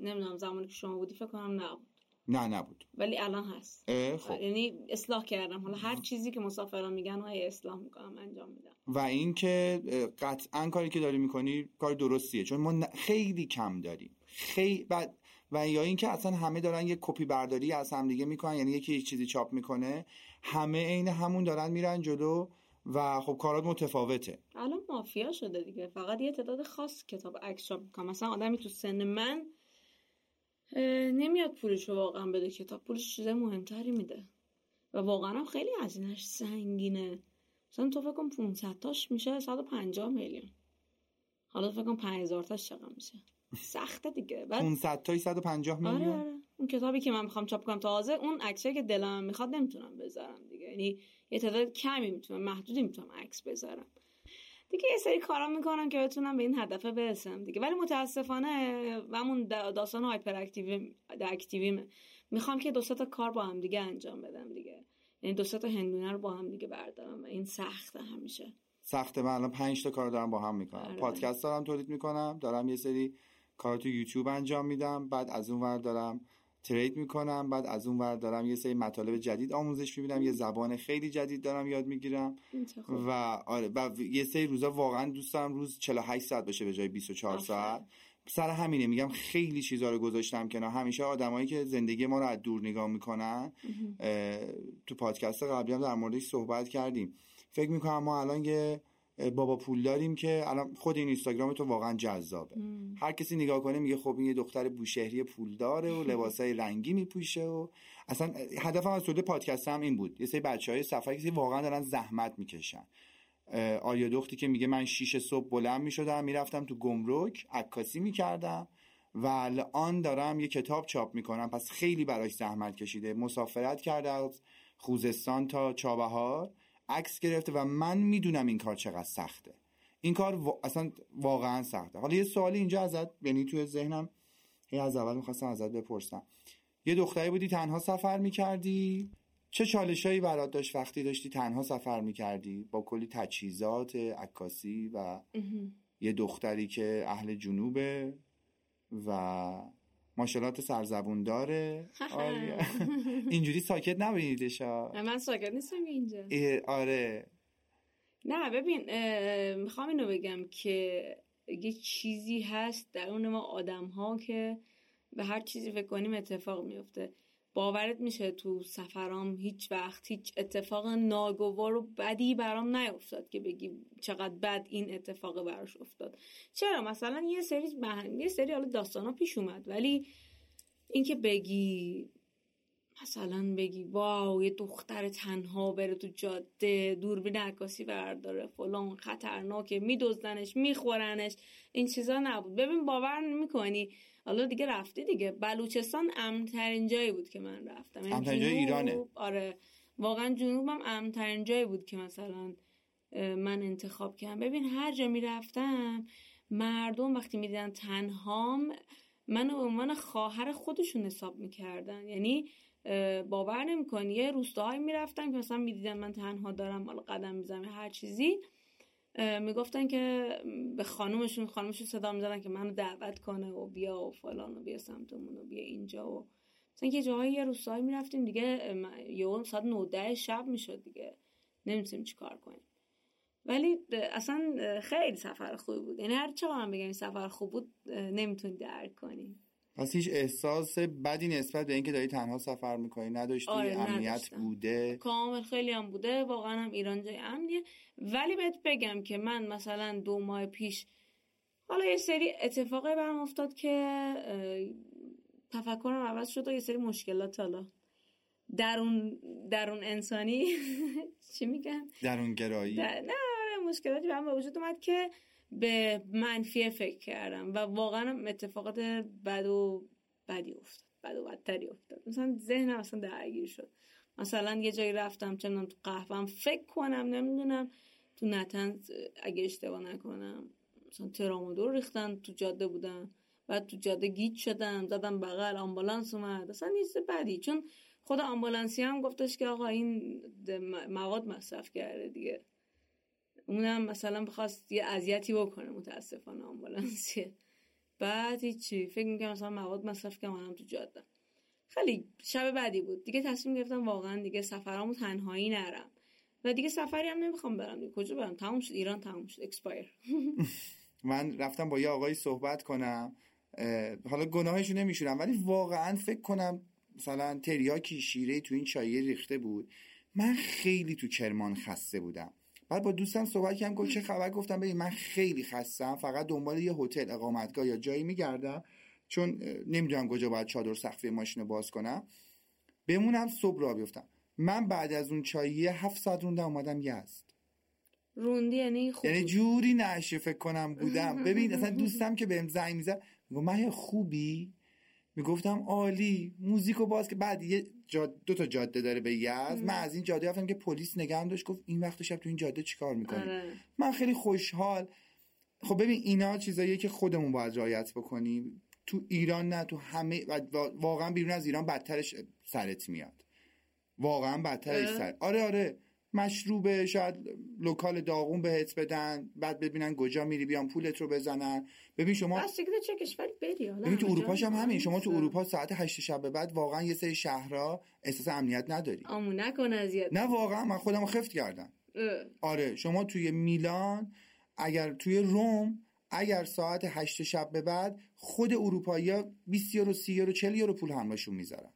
نمی‌دونم زمانی که شما بودی فکر کنم نبود نه نبود. ولی الان هست. خب. یعنی اصلاح کردم. حالا هر چیزی که مسافران میگن های اصلاح می‌کنم انجام میدم. و اینکه قطعا کاری که داری می‌کنی کار درستیه. چون ما خیلی کم داریم. خیلی و و یا اینکه اصلا همه دارن یه کپی برداری از هم دیگه می‌کنن. یعنی یکی یک چیزی چاپ می‌کنه. همه عین همون دارن میرن جلو و خب کارات متفاوته. الان مافیا شده دیگه. فقط یه تعداد خاص کتاب عکس چاپ می‌کنم. مثلا آدمی تو سن من نمیاد پولشو واقعا بده کتاب. پولش چیز مهمتری میده. و واقعا هم خیلی هزینهش سنگینه. مثلا تو فکر کن 500 تاش میشه 150 میلیون. حالا فکر کن 5000 تاش چقدر میشه. سخته دیگه. بعد 500 تا 150 آره میلیون؟ آره. اون کتابی که من می‌خوام چاپ کنم تازه اون عکسایی که دلم می‌خواد نمی‌تونم بذارم دیگه. یعنی یه تعداد کمی می‌تونم محدودی می‌تونم عکس بذارم. دیگه یه سری کارا می‌کنم که بتونم به این هدف برسم دیگه. ولی متاسفانه همون دا- داستان هایپر اکتیوی اکتیویمه. می‌خوام که دو تا کار با هم دیگه انجام بدم دیگه. یعنی دو تا هندونه رو با هم دیگه بردارم. و این سخته همیشه. سخته من الان پنج تا کار دارم با هم می‌کنم. آره. پادکست دارم تولید می‌کنم. دارم یه سری کار تو یوتیوب انجام میدم. بعد از اون ور دارم ترید می‌کنم بعد از اون ور دارم یه سری مطالب جدید آموزش می‌بینم یه زبان خیلی جدید دارم یاد می‌گیرم. و آره و یه سری روزا واقعا دوست دارم روز 48 ساعت باشه به جای 24 آفرین. ساعت. سر همینه میگم خیلی چیزا رو گذاشتم کنار. همیشه آدمایی که زندگی ما رو از دور نگاه می‌کنن تو پادکست قبلی هم در موردش صحبت کردیم. فکر می‌کنم ما الان یه بابا پول داریم که الان خود این اینستاگرام تو واقعا جذابه. مم. هر کسی نگاه کنه میگه خب این یه دختر بوشهری پول داره و لباسای رنگی میپوشه و اصلا هدفم از تولید پادکست هم این بود. یه سری بچه های سفر کسی واقعا دارن زحمت می‌کشن. آریا دختی که میگه من شیش صبح بلند می‌شدم می‌رفتم تو گمرک عکاسی می‌کردم و الان دارم یه کتاب چاپ می‌کنم. پس خیلی براش زحمت کشیده. مسافرت کرده از خوزستان تا چابهار. عکس گرفته و من می‌دونم این کار چقدر سخته. این کار وا- اصلا واقعا سخته. حالا یه سوالی اینجا ازت یعنی توی ذهنم هی از اول می‌خواستم ازت بپرسم. یه دختری بودی تنها سفر می‌کردی؟ چه چالشایی برات داشت وقتی داشتی تنها سفر می‌کردی؟ با کلی تجهیزات عکاسی و. یه دختری که اهل جنوبه و ماشالات سرزبون داره. آره. اینجوری ساکت نبینیدش. من ساکت نیستم اینجا. آره. نه ببین می‌خوام اینو بگم که یه چیزی هست درون ما آدم ها که به هر چیزی فکر کنیم اتفاق میفته. باورت میشه تو سفرام هیچ وقت هیچ اتفاق ناگوار و بدی برام نیفتاد که بگی چقدر بد این اتفاق براش افتاد. چرا؟ مثلا یه سری بهن... یه سری حالا داستانا پیش اومد ولی اینکه بگی مثلا بگی واو یه دختر تنها بره تو جاده دوربین عکاسی برداره فلان خطرناکه میدزدنش میخورنش. این چیزا نبود. ببین باور نمی‌کنی. حالا دیگه رفتی دیگه. بلوچستان امنترین جایی بود که من رفتم. یعنی امن‌ترین جای ایرانه. آره. واقعا جنوبم امنترین جایی بود که مثلا من انتخاب کردم. ببین هر جا می‌رفتم مردم وقتی می‌دیدن تنهام منو به عنوان خواهر خودشون حساب می‌کردن. یعنی باور نمی‌کنی. یه روستاهایی می‌رفتم که مثلا می‌دیدن من تنها دارم حالا قدم می‌زنم هر چیزی. می‌گفتن که به خانومشون خانومشون صدا می‌زدن که منو دعوت کنه و بیا و فلان و بیا سمتمون و بیا اینجا و مثلا که جاهای یه روستایی می‌رفتیم دیگه. یهو ساعت 9 شب می‌شد دیگه. نمی‌تونیم چیکار کنیم. ولی اصلا خیلی سفر خوبی بود. یعنی هر چقدر من بگم سفر خوب بود نمی‌تونی درک کنی. پس هیچ احساس بدی نسبت به اینکه داری تنها سفر می‌کنی نداشتی آره، امنیت نداشتم. بوده؟ کامل خیلی هم بوده. واقعا هم ایران جای امنیه. ولی بهت بگم که من مثلا دو ماه پیش حالا یه سری اتفاقی برام افتاد که تفکرم عوض شد و یه سری مشکلات حالا درون درون انسانی چی میگن؟ درون گرایی در... نه آره مشکلاتی برام به وجود اومد که به منفی فکر کردم و واقعا اتفاقات بد و بدی افتاد. بد و بدتری افتاد. مثلا ذهنم اصلا درگیر شد. مثلا یه جایی رفتم می‌دونم تو قهوهم فکر کنم نمی‌دونم تو نتنز اگه اشتباه نکنم مثلا ترامادور ریختن تو جاده بودن. بعد تو جاده گیج شدم زدم بغل آمبولانس اومد. اصلا چیز بدی. چون خود آمبولانسی هم گفتش که آقا این مواد مصرف کرده دیگه. اونم مثلا بخواست یه اذیتی بکنه متاسفانه آمبولانسیه. بعد هیچی فکر می‌کنم مثلا مواد مصرف کنم منم تو جاده. خیلی شب بعدی بود. دیگه تصمیم گرفتم واقعا دیگه سفرامو تنهایی نرم. و دیگه سفری هم نمی‌خوام برم دیگه. کجا برم؟ تموم شد. ایران تموم شد. expire من رفتم با یه آقایی صحبت کنم. حالا گناهشو نمیشورم ولی واقعا فکر کنم مثلا تریاکی شیره تو این چایه ریخته بود. من خیلی تو کرمان خسته بودم. بعد با دوستم صحبت کردم گفت چه خبر؟ گفتم ببین من خیلی خستم. فقط دنبال یه هتل اقامتگاه یا جایی میگردم. چون نمی‌دونم کجا باید چادر سقفی ماشین رو باز کنم. بمونم صبح را بیفتم. من بعد از اون چاییه هفت ساعت روندم اومدم یزد روندی یعنی خوب یعنی. جوری نشه فکر کنم بودم. ببین اصلا دوستم که بهم زنگ می‌زد می‌گفت من خوبی؟ می‌گفتم عالی. موزیکو باز که بعد یه جاد... دو تا جاده داره به یزد. من از این جاده رفتم که پلیس نگهم داشت گفت این وقت شب تو این جاده چیکار می‌کنی؟ آره. من خیلی خوشحال. خب ببین اینا چیزاییه که خودمون باید رعایت بکنیم. تو ایران نه تو همه و وا- واقعا بیرون از ایران بدترش سرت میاد. واقعا بدتر اه. سر. آره آره. مشروبه شاید local داغون بهت بدن بعد ببینن کجا میری بیان پولت رو بزنن. ببین شما چه کشوری بری حالا ببین تو اروپاش هم همین. شما تو. اروپا ساعت هشت شب به بعد واقعا یه سری شهرها احساس امنیت نداری. آمو نکن اذیت نه واقعا من خودم خفت کردم. آره شما توی میلان اگر توی روم اگر ساعت هشت شب به بعد خود اروپایی ها 20 یورو 30 یورو 40 یورو پول همراهشون می‌ذارن.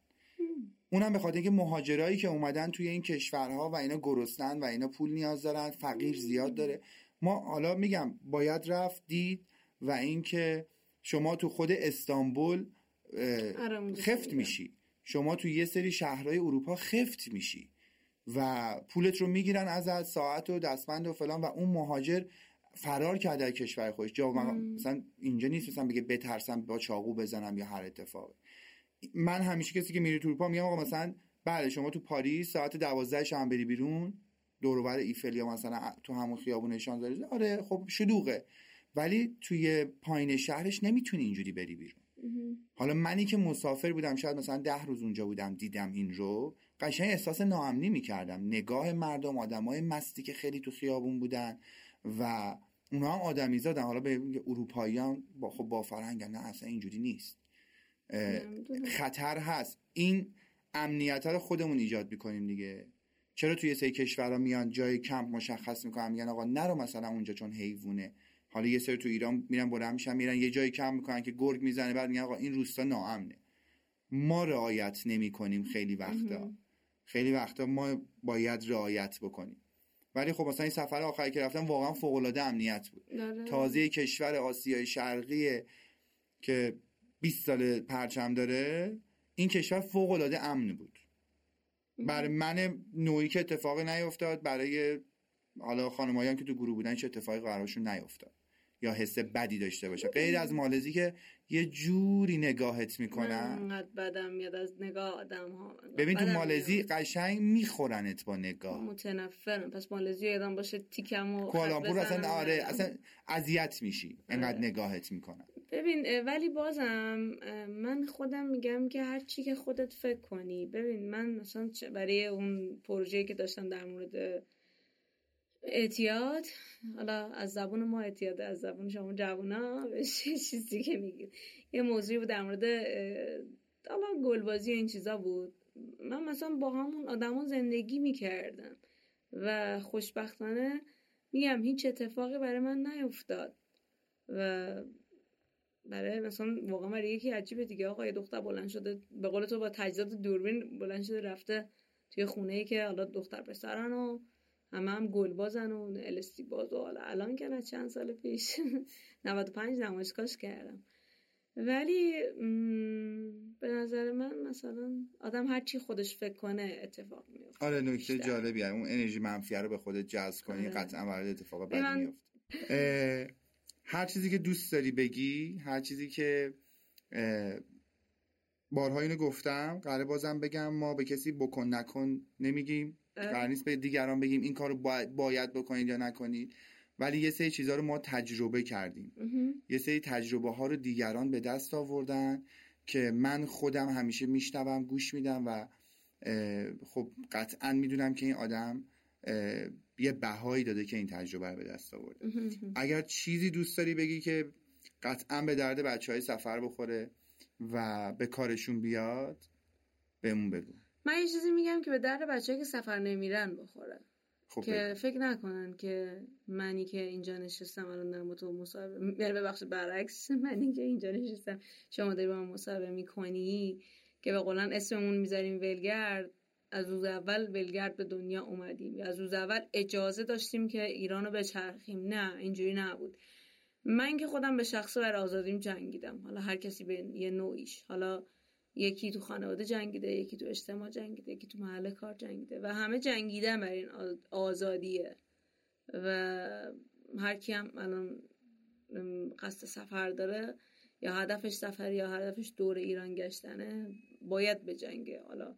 اونم به خاطر اینکه مهاجرایی که اومدن توی این کشورها و اینا گرسنن و اینا پول نیاز دارن فقیر زیاد داره. ما حالا میگم باید رفت دید و اینکه شما تو خود استانبول خفت. میشی. شما تو یه سری شهرهای اروپا خفت میشی و پولت رو می‌گیرن ازت ساعت و دستبند و فلان و اون مهاجر فرار کرده از کشور خودش. جا مثلا اینجا نیست مثلا بگه بترسم با چاقو بزنم یا هر اتفاقی. من همیشه کسی که میره تو اروپا میگم آقا مثلا بله شما تو پاریس ساعت دوازده شام بری بیرون دور و بر ایفل یا مثلا تو همون خیابون شانزلیزه آره خب شلوغه. ولی توی پایین شهرش نمی‌تونی اینجوری بری بیرون. حالا منی که مسافر بودم شاید مثلا ده روز اونجا بودم دیدم این رو قشنگ احساس ناامنی می‌کردم. نگاه مردم آدمای مستی که خیلی تو خیابون بودن و اونا هم آدمی زادن حالا به اروپایی هم با خب با فرهنگن نه اصلا اینجوری نیست. خطر هست. این امنیت رو خودمون ایجاد می‌کنیم دیگه. چرا توی سری کشورها میان جای کمپ مشخص می‌کنن؟ میگن آقا نرو مثلا اونجا چون حیوونه. حالا یه سری تو ایران میرن بلند میشن میرن یه جایی کم می‌کنن که گرگ می‌زنه بعد میگن آقا این روستا ناامنه. ما رعایت نمی‌کنیم خیلی وقتا. خیلی وقتا ما باید رعایت بکنیم. ولی خب مثلا این سفر آخری که رفتم واقعا فوق العاده امنیت بود. آره. تازه کشور آسیای شرقی که 20 سال پرچم داره این کشور فوق العاده امن بود. برای من نوعی که اتفاقی نیفتاد برای حالا خانمایی هم که تو گروه بودن چه اتفاقی قرارشون نیفتاد یا حس بدی داشته باشه. غیر از مالزی که یه جوری نگاهت می‌کنن انقدر بدم میاد از نگاه آدم ها ببین تو مالزی میاد. قشنگ میخورنت با نگاه متنفرم پس مالزی یادم باشه تیکم و بزنم اصلا آره. اصلا اذیت میشی انقدر آره. نگاهت می‌کنن ببین ولی بازم من خودم میگم که هر چی که خودت فکر کنی ببین من مثلا برای اون پروژه‌ای که داشتم در مورد اعتیاد. حالا از زبون ما اعتیاد از زبون شما جوونا چیزی که میگید یه موضوعی بود در مورد حالا گلبازی و این چیزا بود. من مثلا با همون آدما زندگی می‌کردم و خوشبختانه میگم هیچ اتفاقی برای من نیفتاد و برای مثلا واقعا برای یکی عجیبه دیگه. آقا یه دختر بلند شده به قول تو با تجهیزات دوربین بلند شده رفته توی خونه ای که حالا دختر پسرن و همه هم گل بازن و الستی باز و حالا الان که نه چند سال پیش 95 نمایشگاهش کردم ولی م، به نظر من مثلا آدم هر چی خودش فکر کنه اتفاق میفته آره نکته. جالبیه اون انرژی منفی رو به خودت جذب کنی آره. قطعا برای اتفاق من- بدی میفته هر چیزی که دوست داری بگی هر چیزی که اه، بارها اینو گفتم قراره بازم بگم ما به کسی بکن نکن نمیگیم. قرار نیست به دیگران بگیم این کارو باید, باید بکنید یا نکنید. ولی یه سری چیزها رو ما تجربه کردیم. یه سری تجربه ها رو دیگران به دست آوردن که من خودم همیشه میشنوم گوش میدم و خب قطعا می‌دونم که این آدم یه بهایی داده که این تجربه رو به دست آورده. اگر چیزی دوست داری بگی که قطعا به درد بچه های سفر بخوره و به کارشون بیاد بهمون بگو. من یه چیزی میگم که به درد بچه که سفر نمیرن بخوره. خب که. فکر نکنن که منی که اینجا نشستم الان دارم با تو مصاحبه یعنی ببخشید برعکس منی که اینجا نشستم شما داری با من مصاحبه می‌کنی که به قولن اسممون می‌ذاریم ولگرد. از روز اول ولگرد به دنیا اومدیم. از روز اول اجازه داشتیم که ایران رو بچرخیم. نه اینجوری نبود. من که خودم به شخصه برای آزادیم جنگیدم. حالا هر کسی به یه نوعیش. حالا یکی تو خانواده جنگیده یکی تو اجتماع جنگیده یکی تو محل کار جنگیده و همه جنگیدن برای این آزادیه. و هر کی هم الان قصد سفر داره یا هدفش سفر یا هدفش دور ایران گشتنه باید به جنگه. حالا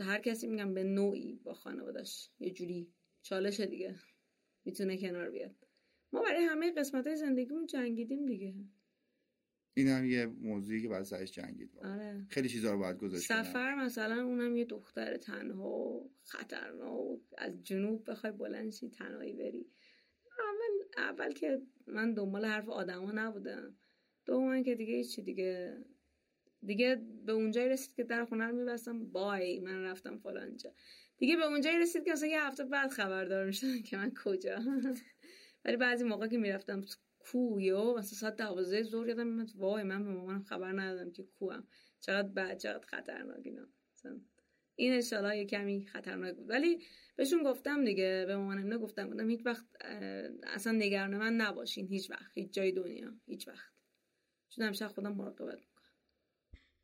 هر کسی میگم به نوعی با خانوادش یه جوری چالش دیگه. می‌تونه کنار بیاد. ما برای همه قسمت های زندگیمون جنگیدیم دیگه. این هم یه موضوعی که باید سرش جنگید. آره. خیلی چیزا رو باید گذاشت. سفر مثلا اونم یه دختر تنها و خطرناک از جنوب بخوای بلند شی تنهایی بری. اول اول که من دنبال حرف آدما نبودم. دوم که دیگه هیچی دیگه. دیگه به اونجایی رسید که در خونه رو میبستم بای من رفتم فلان جا. دیگه به اونجایی رسید که مثلا یه هفته بعد خبردار می‌شدم که من کجا. ولی بعضی موقع که می‌رفتم کویو مثلا ساعت دوازده ظهر یادم میاد وای من به مامانم خبر ندادم که کوام چقدر بد چقدر خطرناک اینا. مثلا این انشالله یه کمی خطرناک بود. ولی بهشون گفتم دیگه به مامانم اینا گفتم هیچ وقت اصلا نگران من نباشین هیچ وقت هیچ جای دنیا هیچ وقت. چون همیشه خودم مراقبت می‌کنم.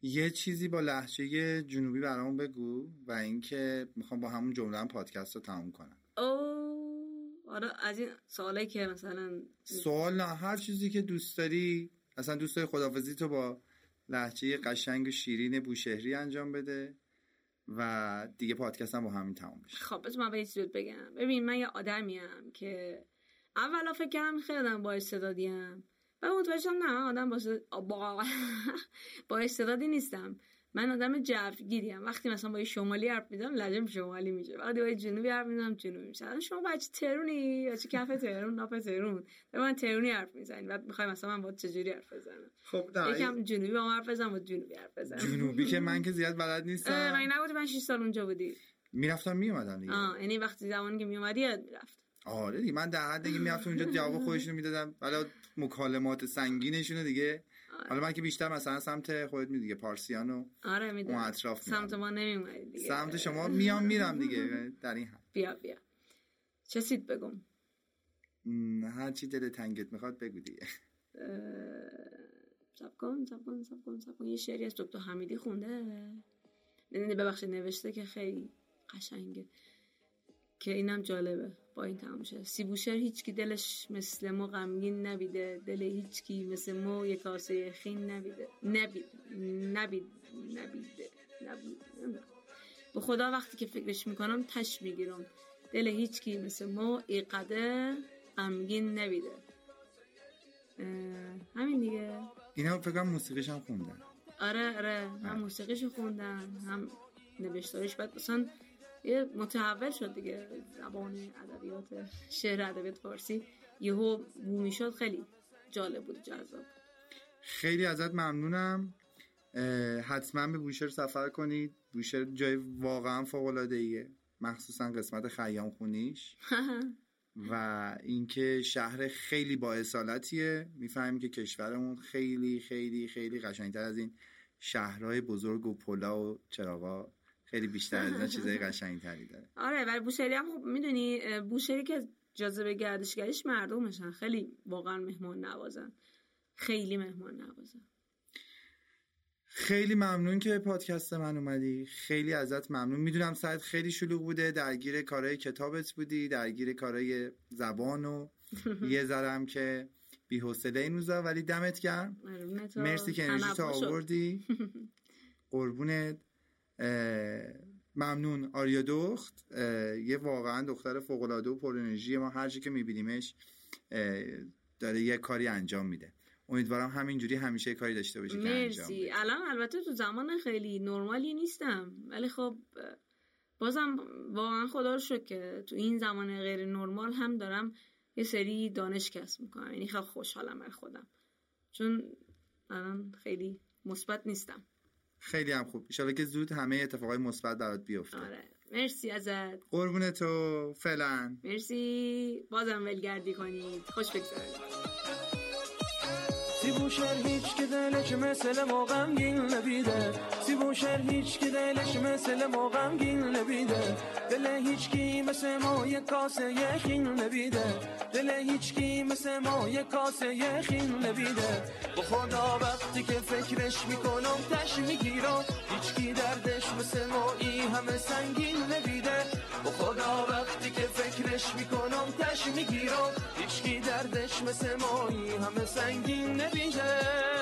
یه چیزی با لحجه جنوبی برامون بگو و اینکه می‌خوام با همون جمله هم پادکست رو تموم کنم. او آره از این سوالایی که مثلا سوال نه هر چیزی که دوست داری اصلا دوست داری خدافزی تو با لحجه قشنگ و شیرین بوشهری انجام بده و دیگه پادکست هم با همین تموم بشه. خب بذار من به یه بگم. ببین من یه آدمیم که اولا فکر کردم خیلی آدم با استعدادیم بعد متوجه نه آدم با, با استعدادی نیستم. من آدم جوگیریم. وقتی مثلا با یه شمالی حرف می‌زنم لهجه‌م شمالی میشه. وقتی با یه جنوبی حرف می‌زنم جنوبی میشه. شما بچه ترونی؟ بچه کف ترون ناف ترون؟ به من ترونی حرف می‌زنی بعد می‌خوای مثلا من با چجوری حرف بزنم؟ خب یکم جنوبی با من حرف بزنم با جنوبی حرف بزنم جنوبی که من که زیاد بلد اه، من نیستم نگفتی من 6 سال اونجا بودی؟ می‌رفتم میومدم دیگه. آه یعنی وقتی زمانی که میومدی یاد می‌رفت. آره دیگه من در حد دیگه می‌رفتم اونجا جواب خودشونو می‌دادم. ولی مکالمات سنگینشونو دیگه. حالا من که بیشتر مثلا سمت خودت می دیگه پارسیان و آره می‌دونم. اون اطراف سمت. ما نمیومدی دیگه. سمت شما میام میرم دیگه در این حد. بیا بیا. چه سیت بگم؟ هر چی دل تنگت می‌خواد بگو دیگه. سب کن سب کن سب کن سب کن. یه شعری از دکتر حمیدی خونده. نه ببخشید نوشته که خیلی قشنگه. که اینم جالبه. با این تمام شه. سیبوشر هیچکی دلش مثل ما غمگین نبیده. دل هیچکی مثل ما یک کاسه خین نبیده. نبید نبید نبیده. نبید. به خدا وقتی که فکرش می‌کنم تش می‌گیرم. دل هیچکی مثل ما ایقده غمگین نبیده. همین دیگه. اینا فکر کنم موسیقیش هم خوندن. آره آره. هم موسیقیشو خوندن هم نوشتارش بعد مثلا یه متحول شد دیگه. زبان ادبیات شعر ادبیات فارسی. یهو بومی شد. خیلی جالب بود جذاب خیلی ازت ممنونم. حتما به بوشهر سفر کنید. بوشهر جای واقعا فوق العاده ایه مخصوصا قسمت خیام خونیش. و اینکه شهر خیلی با اصالتیه می‌فهمیم که کشورمون خیلی خیلی خیلی قشنگتر از این شهرهای بزرگ و پلا و چراغا خیلی بیشتر از اینا چیزای قشنگتری داره. آره ولی بوشهری هم خب می‌دونی بوشهری که جاذبه گردشگریش مردمشن. خیلی واقعا مهمان نوازن. خیلی مهمان نوازن. خیلی ممنون که به پادکست من اومدی. خیلی ازت ممنون. می‌دونم سرت خیلی شلوغ بوده. درگیر کارهای کتابت بودی. درگیر کارهای زبان و یه ذرم که بی حوصله این روزا. ولی دمت گرم. و مرسی که انرژی شد. آوردی. قربونت. ممنون. آریا دخت. یه واقعا دختر فوق العاده و پر انرژی ما هر که میبینیمش داره یه کاری انجام میده. امیدوارم همینجوری همیشه کاری داشته باشی که انجام مرسی. بدی. الان البته تو زمان خیلی نرمالی نیستم ولی خب بازم واقعا خدا رو شکر که تو این زمان غیر نرمال هم دارم یه سری دانش کسب می‌کنم. یعنی خیلی خوشحالم از خودم. چون الان خیلی مثبت نیستم. خیلی هم خوب. ایشالا که زود همه اتفاقای مثبت برات بیفته. آره. مرسی ازت. قربون تو. فعلا. مرسی. بازم ولگردی کنید خوش بگذارید سیبوشر هیچ که دلش مثل ما غمگین نبیده سیبوشر هیچ که دلش مثل ما غمگین نبیده دل هیچ کی مثل ما یک کاسه یخین نبیده دل هیچ کی مثل ما یک کاسه یخین نبیده به خدا وقتی که فکرش می‌کنم تش می‌گیرم. هیچ کی دردش مثل ما ای همه سنگین نبیده به خدا وقتی که فکرش می‌کنم تش می‌گیرم. هیچ کی دردش مثل مایی همه سنگین نبیده